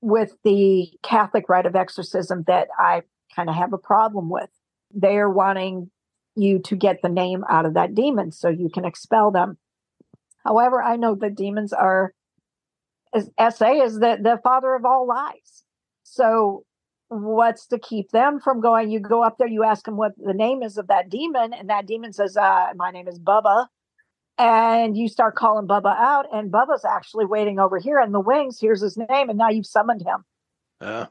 Speaker 3: with the Catholic rite of exorcism that I kind of have a problem with. They are wanting you to get the name out of that demon so you can expel them. However, I know that demons are, as SA is the, the father of all lies. So what's to keep them from going? You go up there, you ask them what the name is of that demon, and that demon says, uh, my name is Bubba. And you start calling Bubba out, and Bubba's actually waiting over here in the wings. Here's his name, and now you've summoned him.
Speaker 4: Uh,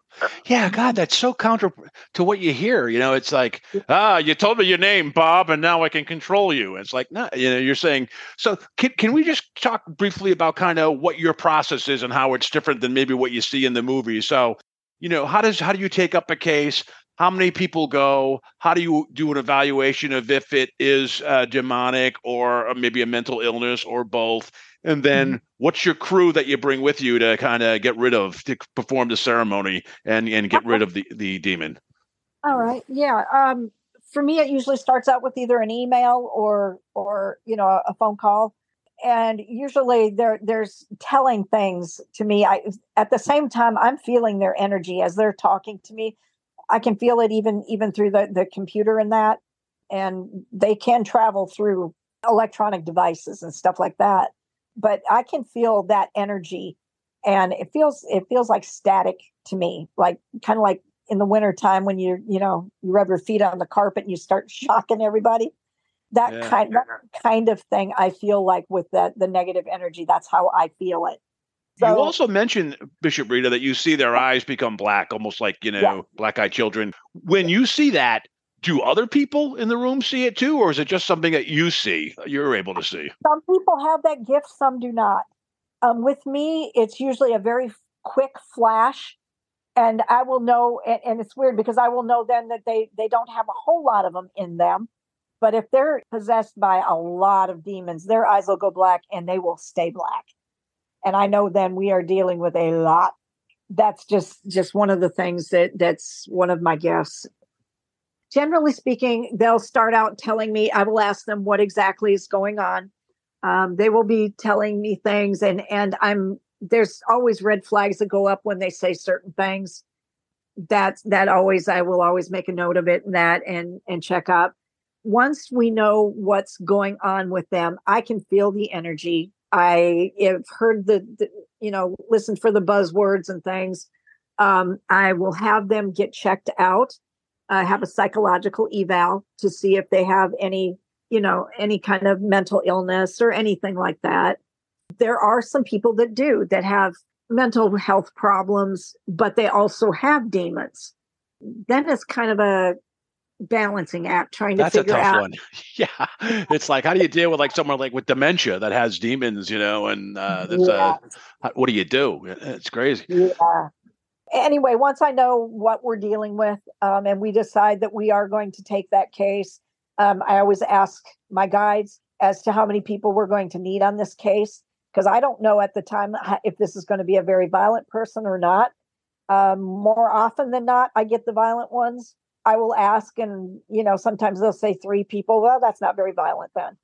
Speaker 4: yeah, God, that's so counter to what you hear. You know, it's like, ah, you told me your name, Bob, and now I can control you. It's like, no, you know, you're saying. So, can can we just talk briefly about kind of what your process is and how it's different than maybe what you see in the movie? So, you know, how does how do you take up a case? How many people go? How do you do an evaluation of if it is uh, demonic or maybe a mental illness or both? and then mm-hmm. what's your crew that you bring with you to kind of get rid of to perform the ceremony and and get rid of the the demon
Speaker 3: all right yeah um for me it usually starts out with either an email or or you know a, a phone call and usually there there's telling things to me i at the same time i'm feeling their energy as they're talking to me i can feel it even even through the the computer and that and they can travel through electronic devices and stuff like that but I can feel that energy and it feels it feels like static to me, like kind of like in the wintertime when you you know you rub your feet on the carpet and you start (laughs) shocking everybody. That yeah. kind that kind of thing I feel like with that the negative energy. That's how I feel it.
Speaker 4: So, you also mentioned Bishop Rita that you see their eyes become black, almost like you know yeah. black-eyed children. When you see that, do other people in the room see it too, or is it just something that you see, you're able to see?
Speaker 3: Some people have that gift, some do not. Um, with me, it's usually a very quick flash, and I will know. And, and it's weird because I will know then that they they don't have a whole lot of them in them. But if they're possessed by a lot of demons, their eyes will go black and they will stay black. And I know then we are dealing with a lot. That's just just one of the things that that's one of my gifts generally speaking, they'll start out telling me, I will ask them what exactly is going on. Um, they will be telling me things, and and I'm there's always red flags that go up when they say certain things. That that always I will always make a note of it and that and and check up. Once we know what's going on with them, I can feel the energy. I have heard the, the you know listened for the buzzwords and things. Um, I will have them get checked out uh, have a psychological eval to see if they have any, you know, any kind of mental illness or anything like that. There are some people that do that have mental health problems, but they also have demons. Then it's kind of a balancing act trying to
Speaker 4: That's
Speaker 3: figure
Speaker 4: a tough
Speaker 3: out.
Speaker 4: one. (laughs) Yeah. It's like, how do you deal with like someone like with dementia that has demons, you know, and uh, uh, what do you do? It's crazy.
Speaker 3: Yeah anyway, once I know what we're dealing with um, and we decide that we are going to take that case, um, I always ask my guides as to how many people we're going to need on this case because I don't know at the time if this is going to be a very violent person or not. Um, more often than not, I get the violent ones. I will ask, and you know, sometimes they'll say three people. Well, that's not very violent then.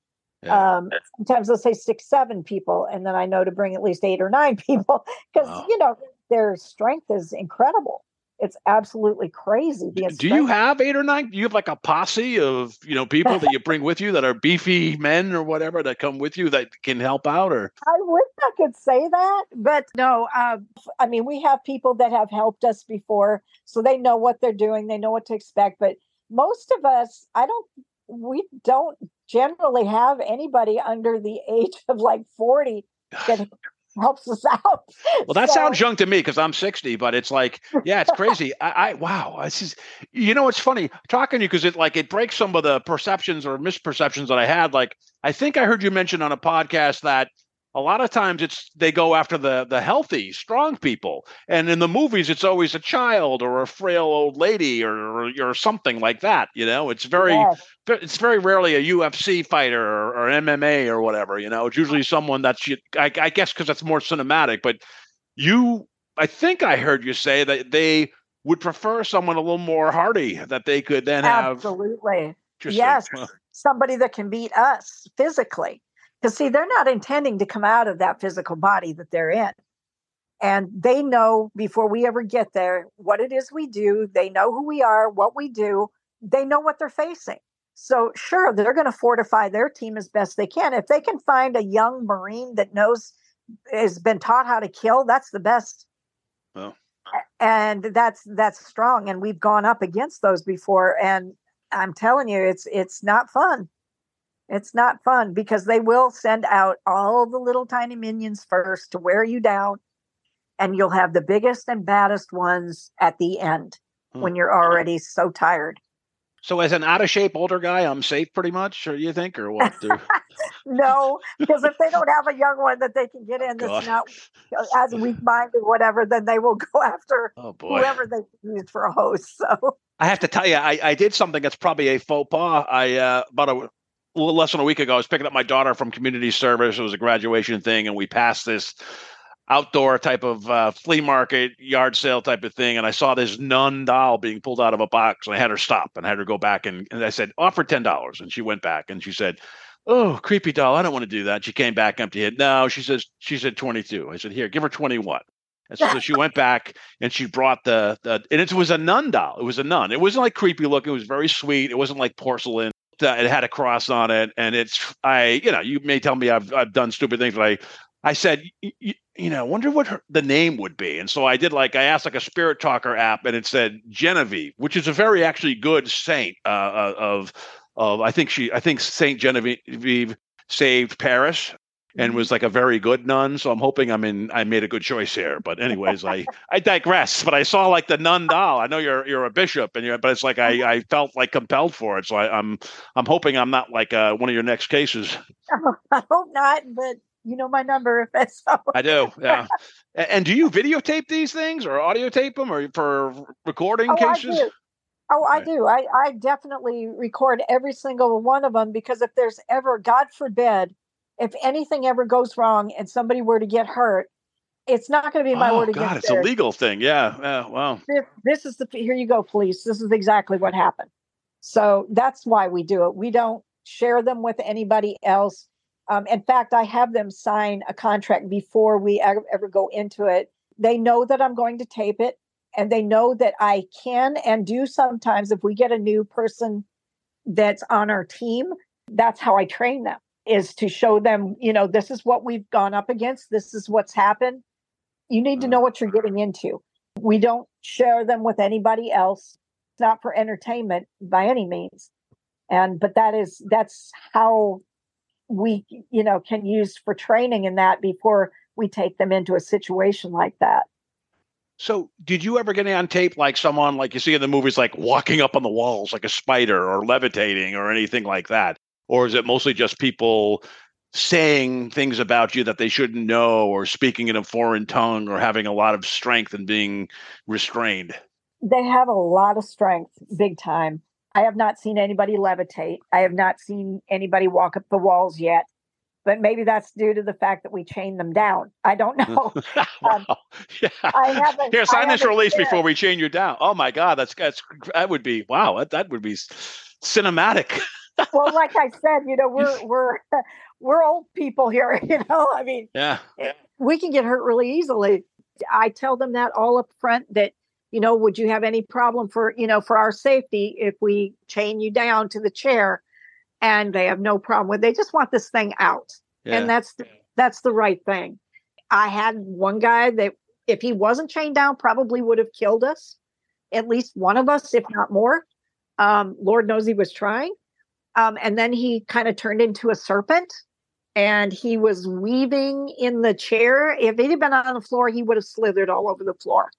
Speaker 4: Yeah.
Speaker 3: Um, sometimes they'll say six, seven people, and then I know to bring at least eight or nine (laughs) people because
Speaker 4: Wow.
Speaker 3: you know their strength is incredible. It's absolutely crazy.
Speaker 4: Do you have eight or nine? Do you have like a posse of you know people that you bring with you that are beefy men or whatever that come with you that can help out? Or
Speaker 3: I wish I could say that, but no. Um, I mean, we have people that have helped us before, so they know what they're doing. They know what to expect. But most of us, I don't. We don't generally have anybody under the (laughs) age of like forty that (sighs) helps us out.
Speaker 4: well, that
Speaker 3: So-
Speaker 4: sounds young to me because I'm 60, but it's like, yeah, it's crazy. I, I wow, this is, you know, it's funny talking to you because it like it breaks some of the perceptions or misperceptions that I had. Like, I think I heard you mention on a podcast that a lot of times it's they go after the the healthy, strong people, and in the movies it's always a child or a frail old lady or or, or something like that. You know, it's very
Speaker 3: Yes.
Speaker 4: it's very rarely a UFC fighter or, or MMA or whatever. You know, it's usually someone that's you- I, I guess because that's more cinematic. But you, I think I heard you say that they would prefer someone a little more hardy that they could then have.
Speaker 3: Absolutely. Yes. Somebody that can beat us physically. Because, see, they're not intending to come out of that physical body that they're in. And they know before we ever get there what it is we do. They know who we are, what we do. They know what they're facing. So, sure, they're going to fortify their team as best they can. If they can find a young Marine that knows, has been taught how to kill, that's the best.
Speaker 4: Well.
Speaker 3: And that's that's strong. And we've gone up against those before. And I'm telling you, it's it's not fun. It's not fun because they will send out all the little tiny minions first to wear you down, and you'll have the biggest and baddest ones at the end
Speaker 4: Hmm.
Speaker 3: when you're already so tired.
Speaker 4: so, as an out of shape older guy, I'm safe pretty much, or you think, or what? (laughs)
Speaker 3: No, because if they don't have a young one that they can get in
Speaker 4: God.
Speaker 3: that's not as (laughs) weak minded, whatever, then they will (laughs) go after
Speaker 4: oh boy.
Speaker 3: whoever they used for a host. So
Speaker 4: I have to tell you, I, I did something that's probably a faux pas. I uh, about a, less than a week ago, I was picking up my daughter from community service. It was a graduation thing, and we passed this outdoor type of uh, flea market, yard sale type of thing, and I saw this nun doll being pulled out of a box, and I had her stop and I had her go back, and, and I said, "Offer ten dollars," and she went back and she said. Oh, creepy doll! I don't want to do that. She came back empty-handed. No, she says she said twenty-two. I said, here, give her twenty-one. And so she went back and she brought the, the and it was a nun doll. It was a nun. It wasn't like creepy looking. It was very sweet. It wasn't like porcelain. It had a cross on it, and it's I. You know, you may tell me I've I've done stupid things, but I I said "Y- y- you know, wonder what her, the name would be. And so I did like I asked like a spirit talker app, and it said Genevieve, which is a very actually good saint uh, uh, of of I think she I think Saint Genevieve saved Paris and was like a very good nun. So I'm hoping I'm in. I made a good choice here. But anyways, I (laughs) I digress. But I saw like the nun doll. I know you're you're a bishop, and you're, but it's like I I felt like compelled for it. So I, I'm I'm hoping I'm not like uh, one of your next cases. (laughs)
Speaker 3: I hope not, but you know my number if that's so.
Speaker 4: I do. Yeah. And do you videotape these things or audio tape them or for recording
Speaker 3: Oh,
Speaker 4: cases?
Speaker 3: Oh, I
Speaker 4: Right.
Speaker 3: do. I, I definitely record every single one of them because if there's ever, God forbid, if anything ever goes wrong and somebody were to get hurt, it's not going to be my
Speaker 4: oh
Speaker 3: word
Speaker 4: God,
Speaker 3: against
Speaker 4: it's a legal thing. Yeah. Yeah. Wow.
Speaker 3: This, this is the here you go, police. This is exactly what happened. So that's why we do it. We don't share them with anybody else. Um, in fact, I have them sign a contract before we ever, ever go into it. They know that I'm going to tape it, and they know that I can and do sometimes if we get a new person that's on our team. That's how I train them is to show them, you know, this is what we've gone up against. This is what's happened. You need to mm. know what you're getting into. We don't share them with anybody else. It's not for entertainment by any means. And but that is that's how we you know can use for training in that before we take them into a situation like that.
Speaker 4: So, did you ever get on tape like someone like you see in the movies, like walking up on the walls like a spider or levitating or anything like that? Or is it mostly just people saying things about you that they shouldn't know or speaking in a foreign tongue or having a lot of strength and being restrained?
Speaker 3: They have a lot of strength, big time. I have not seen anybody levitate. I have not seen anybody walk up the walls yet. But maybe that's due to the fact that we chain them down. I don't know. (laughs) (laughs)
Speaker 4: Um, wow. Yeah.
Speaker 3: I haven't-
Speaker 4: Here,
Speaker 3: I
Speaker 4: sign this release before we chain you down. Oh my God, that's that's that would be wow. That that would be cinematic. (laughs)
Speaker 3: well, like I said, you know, we're (laughs) we're (laughs) we're old people here. (laughs) You know, I mean,
Speaker 4: Yeah.
Speaker 3: we can get hurt really easily. I tell them that all up front that, you know, would you have any problem for, you know, for our safety if we chain you down to the chair? And they have no problem with. They just want this thing out,
Speaker 4: Yeah.
Speaker 3: and that's the, that's the right thing. I had one guy that if he wasn't chained down, probably would have killed us, at least one of us, if not more. Um, Lord knows he was trying. Um, and then he kind of turned into a serpent and he was weaving in the chair. If he'd been on the floor, he would have slithered all over the floor.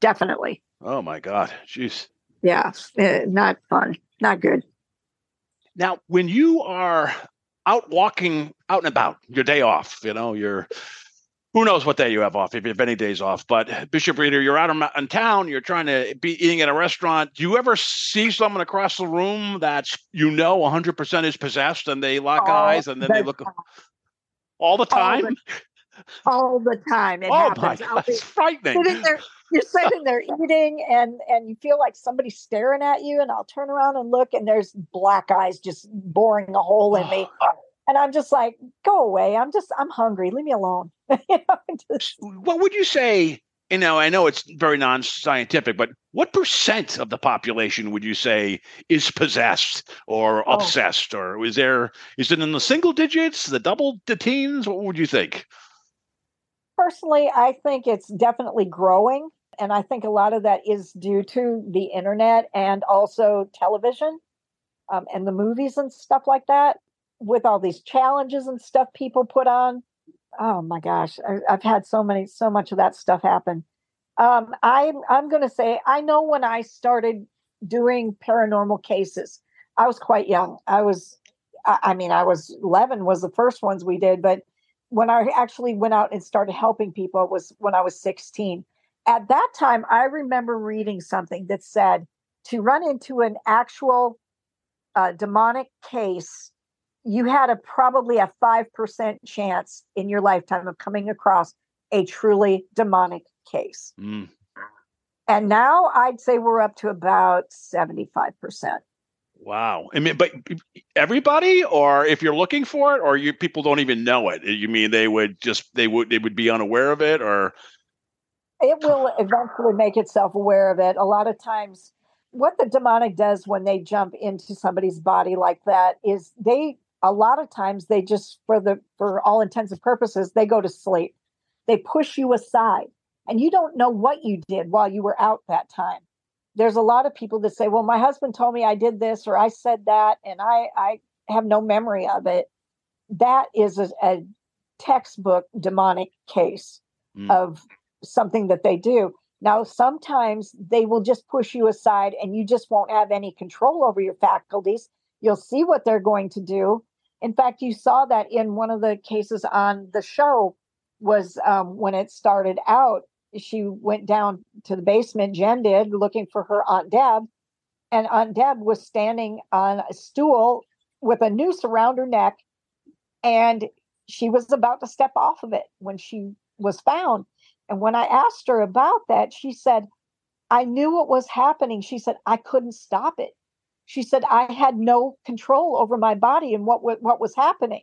Speaker 3: Definitely.
Speaker 4: oh my God. Jeez.
Speaker 3: Yeah. eh, not fun. Not good.
Speaker 4: Now, when you are out walking out and about, your day off, you know, you're who knows what day you have off if you have any days off. But Bishop Rita, you're out in, town, you're trying to be eating at a restaurant. Do you ever see someone across the room that's you know 100% is possessed and they lock
Speaker 3: All
Speaker 4: eyes and then they
Speaker 3: the
Speaker 4: look all the
Speaker 3: All
Speaker 4: time?
Speaker 3: the All the time. It
Speaker 4: oh my
Speaker 3: happens. I'll
Speaker 4: God, it's frightening.
Speaker 3: sitting there, you're (laughs) sitting there eating and and you feel like somebody's staring at you and I'll turn around and look and there's black eyes just boring a hole in me. (gasps) And I'm just like, go away. I'm just I'm hungry. Leave me alone. (laughs) You know, just-
Speaker 4: What would you say? You know, I know it's very non-scientific, but what percent of the population would you say is possessed or
Speaker 3: Oh.
Speaker 4: obsessed, or is there? Is it in the single digits, the double, the teens? What would you think?
Speaker 3: personally, I think it's definitely growing. And I think a lot of that is due to the internet and also television um, and the movies and stuff like that with all these challenges and stuff people put on. Oh my gosh, I, I've had so many, so much of that stuff happen. Um, I'm, I'm going to say, I know when I started doing paranormal cases, I was quite young. I was, I, I mean, I was 11 was the first ones we did, but when I actually went out and started helping people it was when I was 16. At that time, I remember reading something that said to run into an actual uh, demonic case, you had a probably a 5% chance in your lifetime of coming across a truly demonic case.
Speaker 4: Mm.
Speaker 3: And now I'd say we're up to about 75%.
Speaker 4: Wow. I mean, but everybody, or if you're looking for it, or you people don't even know it. You mean they would just they would they would be unaware of it, or
Speaker 3: it will eventually make itself aware of it. A lot of times, what the demonic does when they jump into somebody's body like that is they, a lot of times, they just, for the, for all intents and purposes, they go to sleep. They push you aside and you don't know what you did while you were out that time. There's a lot of people that say, well, my husband told me I did this or I said that and I, I have no memory of it. That is a, a textbook demonic case
Speaker 4: Mm.
Speaker 3: of something that they do. Now, sometimes they will just push you aside and you just won't have any control over your faculties. You'll see what they're going to do. In fact, you saw that in one of the cases on the show was um, when it started out, she went down to the basement, Jen did, looking for her Aunt Deb. And Aunt Deb was standing on a stool with a noose around her neck. And she was about to step off of it when she was found. And when I asked her about that, she said, I knew what was happening. She said, I couldn't stop it. She said, I had no control over my body and what, what was happening.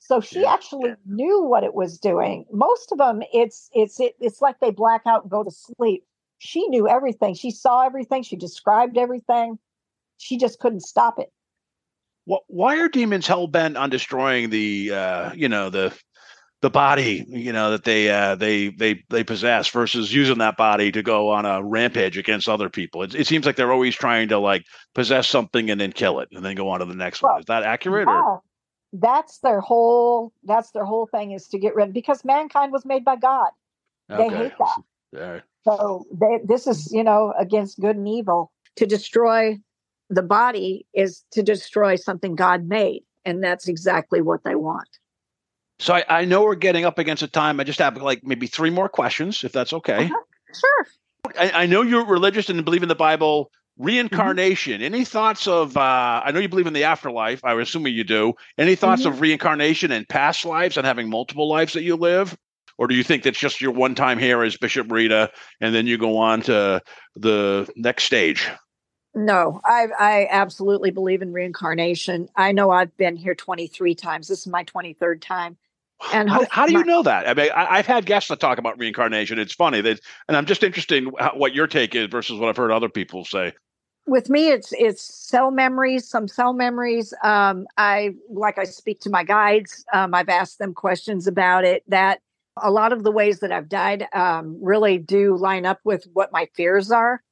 Speaker 3: So she
Speaker 4: Yeah.
Speaker 3: actually knew what it was doing. Most of them, it's it's it, it's like they black out and go to sleep. She knew everything. She saw everything. She described everything. She just couldn't stop it.
Speaker 4: Wh- why are demons hell bent on destroying the uh, you know the the body you know that they uh, they they they possess versus using that body to go on a rampage against other people? It, it seems like they're always trying to like possess something and then kill it and then go on to the next one. Is that accurate? Or?
Speaker 3: That's their whole that's their whole thing is to get rid because mankind was made by God. They hate that.
Speaker 4: Yeah.
Speaker 3: So they, this is, you know, against good and evil. To destroy the body is to destroy something God made. And that's exactly what they want.
Speaker 4: So I, I know we're getting up against a time. I just have like maybe three more questions, if that's okay.
Speaker 3: Uh-huh. Sure.
Speaker 4: I, I know you're religious and believe in the Bible. Reincarnation. Any thoughts of? Uh, I know you believe in the afterlife. I would assume you do. Any thoughts of reincarnation and past lives and having multiple lives that you live, or do you think that's just your one time here as Bishop Rita, and then you go on to the next stage?
Speaker 3: No, I I absolutely believe in reincarnation. I know I've been here 23 times. This is my 23rd time. And
Speaker 4: how, how do you
Speaker 3: my-
Speaker 4: know that? I mean, I, I've had guests that talk about reincarnation. It's funny that, and I'm just interested in how, what your take is versus what I've heard other people say.
Speaker 3: with me it's it's cell memories some cell memories um i like i speak to my guides um i've asked them questions about it that a lot of the ways that i've died um really do line up with what my fears are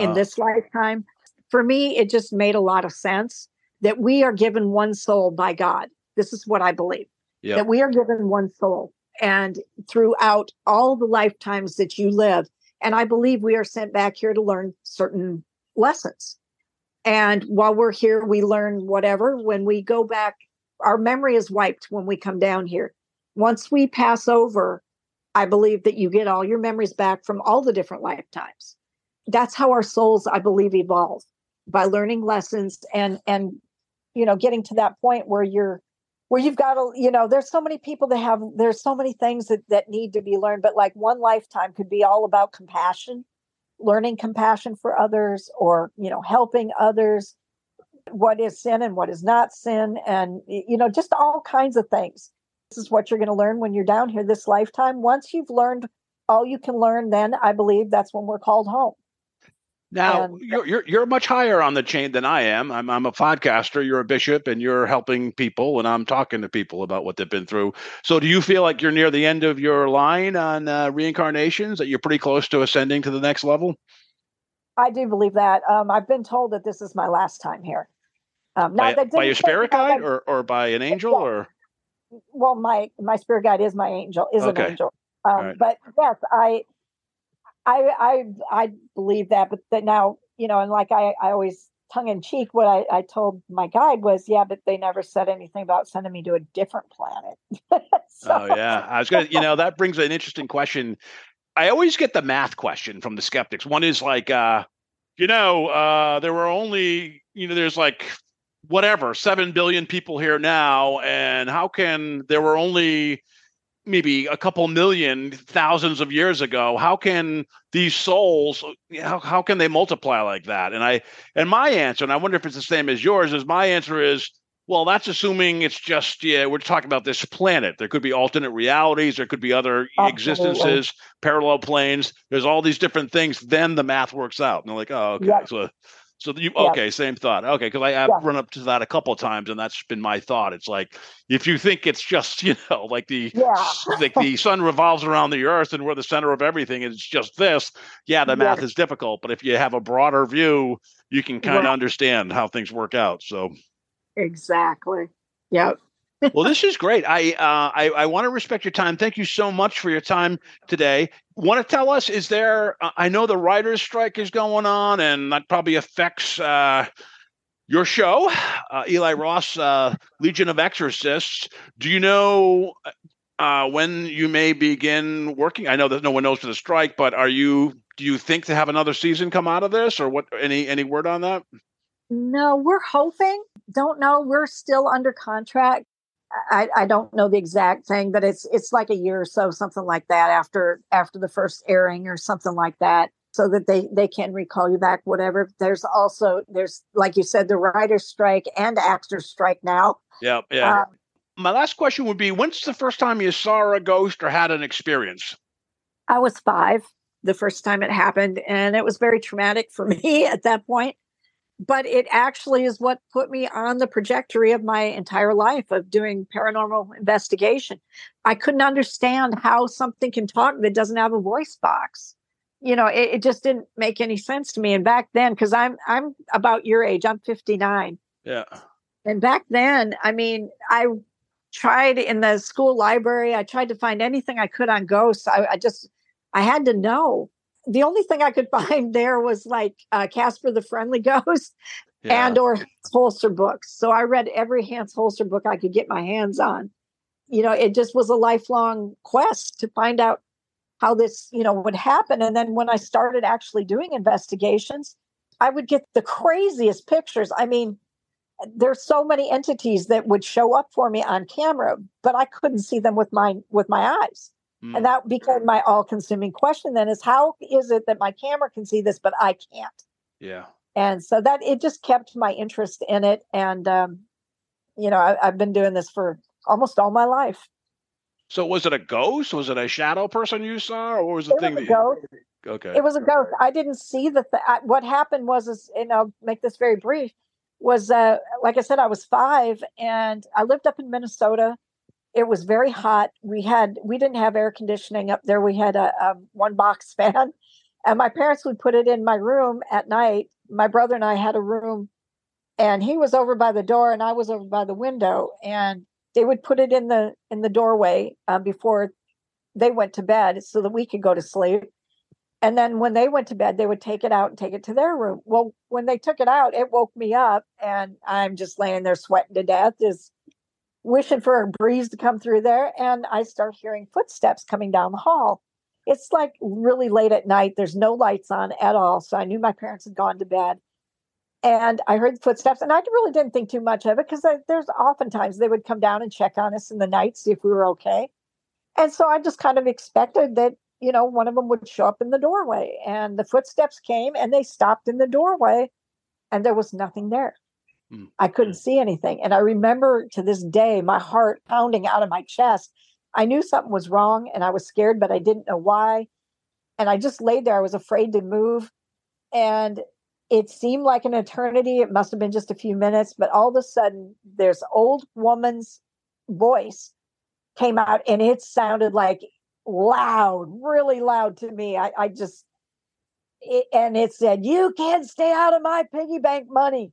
Speaker 3: in this lifetime for me it just made a lot of sense that we are given one soul by god this is what i believe
Speaker 4: Yep.
Speaker 3: that we are given one soul and throughout all the lifetimes that you live. And i believe we are sent back here to learn certain lessons. And while we're here we learn whatever. When we go back our memory is wiped when we come down here. Once we pass over i believe that you get all your memories back from all the different lifetimes. That's how our souls i believe evolve by learning lessons and and you know getting to that point where you're where you've got to you know there's so many people that have there's so many things that that need to be learned but like one lifetime could be all about compassion learning compassion for others or you know helping others what is sin and what is not sin and you know just all kinds of things. This is what you're going to learn when you're down here this lifetime. Once you've learned all you can learn then i believe that's when we're called home
Speaker 4: Now
Speaker 3: And-
Speaker 4: you're, you're you're much higher on the chain than I am. I'm I'm a podcaster. You're a bishop, and you're helping people, and I'm talking to people about what they've been through. So, do you feel like you're near the end of your line on uh, reincarnations? That you're pretty close to ascending to the next level?
Speaker 3: i do believe that um, i've been told that this is my last time here um, now
Speaker 4: By,
Speaker 3: that
Speaker 4: by
Speaker 3: say
Speaker 4: spirit
Speaker 3: that
Speaker 4: guide or or by an angel
Speaker 3: Yeah.
Speaker 4: or?
Speaker 3: well my my spirit guide is my angel is
Speaker 4: Okay.
Speaker 3: an angel um,
Speaker 4: right.
Speaker 3: but yes i i i i believe that but that now you know and like i i always tongue in cheek what i i told my guide was yeah but they never said anything about sending me to a different planet (laughs) so,
Speaker 4: Oh yeah, I was gonna. You know, that brings an interesting question. I always get the math question from the skeptics. One is like, uh, you know, uh, there were only, you know, there's like whatever seven billion people here now, and how can there were only maybe a couple million thousands of years ago how can these souls how, how can they multiply like that? And i and my answer and i wonder if it's the same as yours is my answer is well that's assuming it's just yeah we're talking about this planet. There could be alternate realities. There could be other
Speaker 3: Absolutely.
Speaker 4: existences parallel planes. There's all these different things. Then the math works out. And they're like oh okay. So so you
Speaker 3: Yep.
Speaker 4: okay same thought. Okay because i have
Speaker 3: Yeah.
Speaker 4: run up to that a couple of times and that's been my thought. It's like if you think it's just (laughs) you know like the
Speaker 3: Yeah. (laughs)
Speaker 4: like the sun revolves around the earth and we're the center of everything and it's just this yeah the math is difficult. But if you have a broader view you can kind of understand how things work out so.
Speaker 3: Exactly. Yep
Speaker 4: well this is great. I uh i, I want to respect your time. Thank you so much for your time today. Want to tell us is there uh, i know the writers strike is going on and that probably affects uh your show. Uh, eli roth uh legion of exorcists. Do you know when you may begin working? I know that no one knows for the strike but are you do you think to have another season come out of this or what any any word on that?
Speaker 3: No we're hoping. Don't know. We're still under contract I, I don't know the exact thing, but it's it's like a year or so, something like that after after the first airing or something like that, so that they they can recall you back, whatever. There's also there's like you said, the writer's strike and actors strike now.
Speaker 4: yeah yeah
Speaker 3: Um,
Speaker 4: my last question would be when's the first time you saw a ghost or had an experience
Speaker 3: I was five the first time it happened, and it was very traumatic for (laughs) me at that point. But it actually is what put me on the trajectory of my entire life of doing paranormal investigation. I couldn't understand how something can talk that doesn't have a voice box. You know, it, it just didn't make any sense to me. And back then, because I'm I'm about your age, I'm 59.
Speaker 4: yeah
Speaker 3: And back then, I mean, I tried in the school library, I tried to find anything I could on ghosts. I, I just, I had to know. The only thing I could (laughs) find there was like uh, Casper the Friendly (laughs) Ghost
Speaker 4: yeah
Speaker 3: and or Holzer books. So I read every Hans Holzer book I could get my hands on. You know, it just was a lifelong quest to find out how this, you know, would happen. And then when I started actually doing investigations, I would get the craziest pictures. I mean, there's so many entities that would show up for me on camera, but I couldn't see them with my with my eyes.
Speaker 4: Mm.
Speaker 3: And that became my all-consuming question then is how is it that my camera can see this but I can't?
Speaker 4: yeah
Speaker 3: and so that it just kept my interest in it and um you know I, i've been doing this for almost all my life
Speaker 4: So was it a ghost? Was it a shadow person you saw, or was the
Speaker 3: it
Speaker 4: thing
Speaker 3: was a
Speaker 4: that you?
Speaker 3: ghost
Speaker 4: Okay.
Speaker 3: it was a ghost i didn't see the th- I, what happened was is and i'll make this very brief was uh like i said i was five and i lived up in minnesota it was very hot. We had we didn't have air conditioning up there. We had a, a one box (laughs) fan and my parents would put it in my room at night. My brother and i had a room and he was over by the door and i was over by the window and they would put it in the in the doorway uh, before they went to bed so that we could go to sleep. And then when they went to bed, they would take it out and take it to their room. Well, when they took it out, it woke me up and I'm just laying there sweating to death, just wishing for a breeze to come through there. And I start hearing footsteps coming down the hall. It's like really late at night. There's no lights on at all. So I knew my parents had gone to bed. And I heard footsteps, and I really didn't think too much of it because there's oftentimes they would come down and check on us in the night, see if we were okay. And so I just kind of expected that you know, one of them would show up in the doorway and the footsteps came and they stopped in the doorway and there was nothing there.
Speaker 4: Mm.
Speaker 3: I couldn't see anything. And I remember to this day my heart pounding out of my chest. I knew something was wrong and I was scared, but I didn't know why. And I just laid there. I was afraid to move. And it seemed like an eternity. It must have been just a few minutes, but all of a sudden, there's old woman's voice came out and it sounded like loud, really loud to me. I, I just, it, and it said, You can't stay out of my piggy bank money.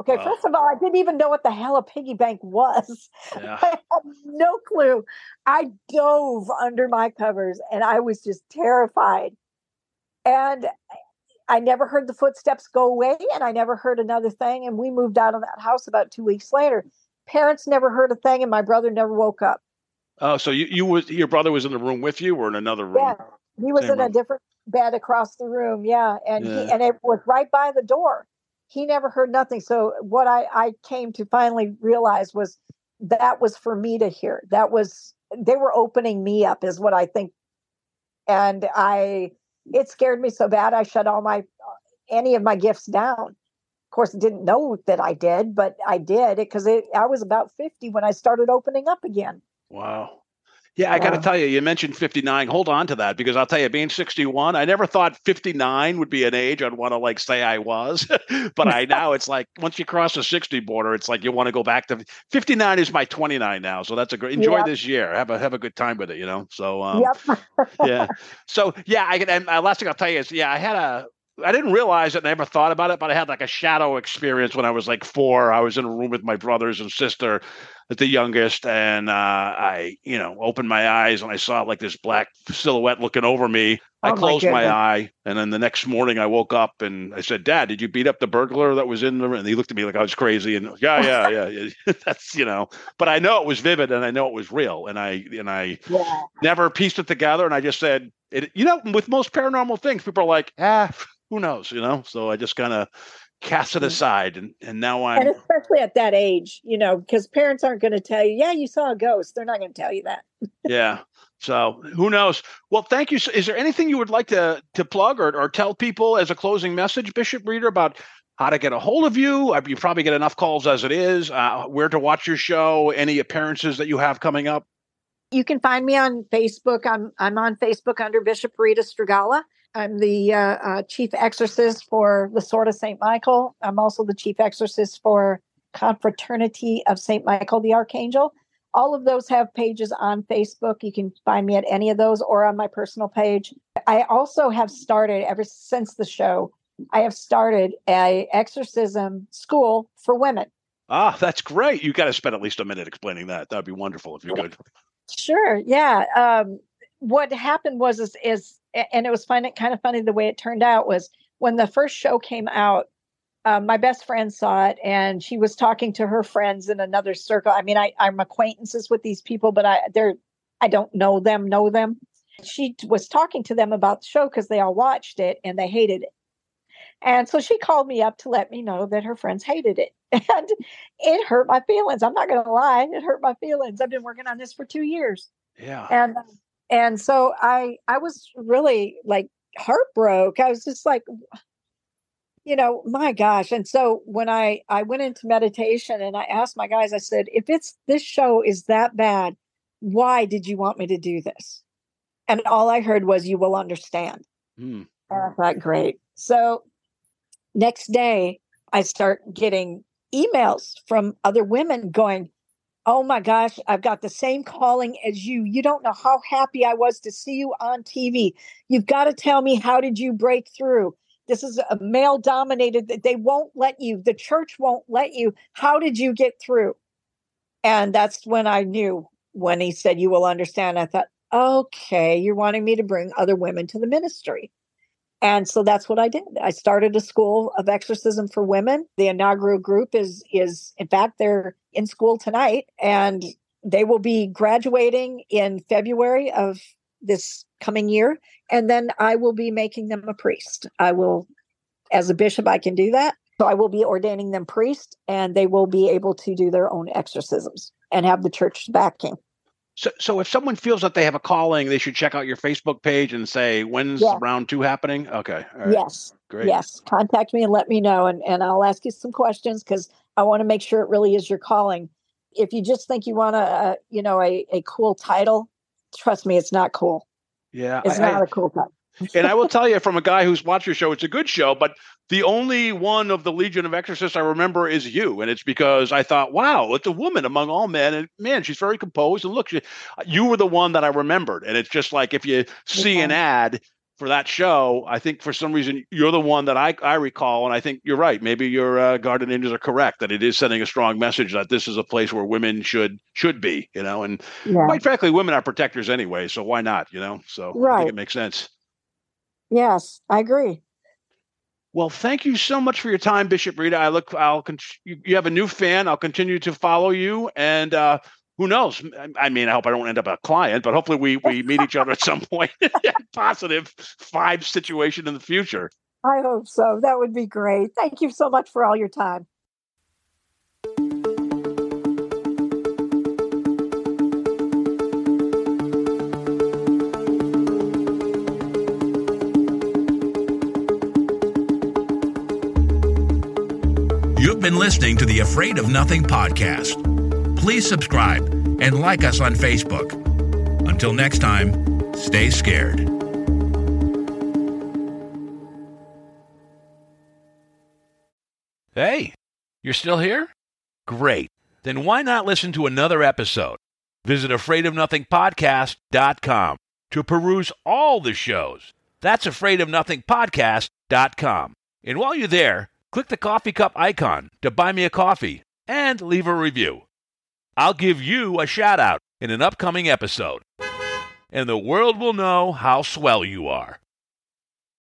Speaker 3: Okay,
Speaker 4: Wow.
Speaker 3: first of all, I didn't even know what the hell a piggy bank was. (laughs)
Speaker 4: Yeah.
Speaker 3: I had no clue. I dove under my covers and I was just terrified. And I never heard the footsteps go away and I never heard another thing. And we moved out of that house about two weeks later. Parents never heard a thing and my brother never woke up.
Speaker 4: Oh, so you you was your brother was in the room with you, or in another room?
Speaker 3: Yeah, he was
Speaker 4: Same
Speaker 3: in a different bed across the room. Yeah, and
Speaker 4: Yeah.
Speaker 3: he and it was right by the door. He never heard nothing. So what I I came to finally realize was that was for me to hear. That was they were opening me up, is what I think. And I it scared me so bad I shut all my any of my gifts down. Of course, didn't know that I did, but I did because it, I was about fifty when I started opening up again.
Speaker 4: Wow. Yeah, I got to
Speaker 3: Wow.
Speaker 4: tell you, you mentioned 59. Hold on to that because I'll tell you, being 61, I never thought 59 would be an age I'd want to like say I was. (laughs) but I now it's like once you cross the 60 border, it's like you want to go back to 59 is my 29 now. So that's a great enjoy
Speaker 3: Yeah.
Speaker 4: this year. Have a have a good time with it, you know. So um,
Speaker 3: yep. (laughs)
Speaker 4: yeah. So yeah, I can. And uh, last thing I'll tell you is, yeah, I had a. I didn't realize it. And I never thought about it, but I had like a shadow experience when I was like four. I was in a room with my brothers and sister, the youngest, and uh, I, you know, opened my eyes and I saw like this black silhouette looking over me. I
Speaker 3: Oh,
Speaker 4: closed my,
Speaker 3: goodness.
Speaker 4: eye, and then the next morning I woke up and I said, "Dad, did you beat up the burglar that was in the?" room?" And he looked at me like I was crazy. And yeah, yeah, (laughs) yeah, yeah. (laughs) That's you know. But I know it was vivid and I know it was real, and I and I
Speaker 3: Yeah.
Speaker 4: never pieced it together. And I just said, it, you know, with most paranormal things, people are like, ah, who knows, you know? So I just kind of cast it
Speaker 3: Mm.
Speaker 4: aside. And, and now I'm, and
Speaker 3: especially at that age, you know, because parents aren't going to tell you, yeah, you saw a ghost. They're not going to tell you that.
Speaker 4: yeah. So who knows? Well, thank you. Is there anything you would like to, to plug or, or tell people as a closing message, Bishop Rita, about how to get a hold of you? You probably get enough calls as it is, uh, where to watch your show, any appearances that you have coming up.
Speaker 3: You can find me on Facebook. I'm I'm on Facebook under Bishop Rita Strugala. I'm the uh, uh, chief exorcist for the Sword of Saint Michael. I'm also the chief exorcist for Confraternity of Saint Michael the Archangel. All of those have pages on Facebook. You can find me at any of those or on my personal page. I also have started ever since the show. I have started a exorcism school for women.
Speaker 4: Ah, that's great. You got to spend at least a minute explaining that. That'd be wonderful if you could.
Speaker 3: Sure. Yeah. Um, what happened was is, is and it was fun, kind of funny the way it turned out was when the first show came out. Um, my best friend saw it, and she was talking to her friends in another circle. I mean, I, I'm acquaintances with these people, but I they're I don't know them. Know them. She was talking to them about the show because they all watched it and they hated it. And so she called me up to let me know that her friends hated it. (laughs) And it hurt my feelings. I'm not going to lie. It hurt my feelings. I've been working on this for two years
Speaker 4: Yeah.
Speaker 3: and and so i i was really like heartbroken i was just like you know, my gosh. And so when I I went into meditation and I asked my guys, I said, if it's this show is that bad, why did you want me to do this? And all I heard was, you will understand.
Speaker 4: Hmm.
Speaker 3: And I thought, great. So next day, I start getting emails from other women going, Oh my gosh, I've got the same calling as you. You don't know how happy I was to see you on TV. You've got to tell me, how did you break through? This is a male dominated, they won't let you, the church won't let you. How did you get through? And that's when I knew when he said, You will understand. I thought, okay, you're wanting me to bring other women to the ministry. And so that's what I did. I started a school of exorcism for women. The inaugural group is is in fact they're in school tonight and they will be graduating in February of this coming year and then I will be making them a priest. I will as a bishop I can do that. So I will be ordaining them priest and they will be able to do their own exorcisms and have the church backing.
Speaker 4: So, so if someone feels that they have a calling, they should check out your Facebook page and say, "When's
Speaker 3: Yeah.
Speaker 4: round two happening?" Okay, all right,
Speaker 3: Yes.
Speaker 4: great.
Speaker 3: Yes, contact me and let me know, and, and I'll ask you some questions because I want to make sure it really is your calling. If you just think you want a, a you know, a, a cool title, trust me, it's not cool.
Speaker 4: Yeah,
Speaker 3: It's
Speaker 4: I- I-
Speaker 3: not a cool title.
Speaker 4: and I will (laughs) tell you from a guy who's watched your show, it's a good show, but the only one of the Legion of Exorcists I remember is you, and it's because I thought, wow, it's a woman among all men, and man, she's very composed. And look, she, you were the one that I remembered, and it's just like if you see an ad for that show, I think for some reason you're the one that I I recall, and I think you're right. Maybe your uh, guardian angels are correct that it is sending a strong message that this is a place where women should should be, you know, and
Speaker 3: Yeah.
Speaker 4: quite frankly, women are protectors anyway, so why not, you know? So I think
Speaker 3: Right.
Speaker 4: it makes sense.
Speaker 3: Yes, I agree.
Speaker 4: Well, thank you so much for your time, Bishop Rita. I look, I'll, you, have a new fan. I'll continue to follow you, and uh, who knows? I- I mean, I hope I don't end up a client, but hopefully we we meet each other at some (laughs) point. (laughs) Positive five situation in the future.
Speaker 3: I hope so. That would be great. Thank you so much for all your time.
Speaker 5: Been listening to the Afraid of Nothing podcast. Please subscribe and like us on Facebook. Until next time, stay scared.
Speaker 2: Hey, you're still here? Great. Then why not listen to another episode? Visit afraidofnothingpodcast.com to peruse all the shows. That's afraidofnothingpodcast.com. And while you're there, click the coffee cup icon to buy me a coffee and leave a review. I'll give you a shout out in an upcoming episode. And the world will know how swell you are.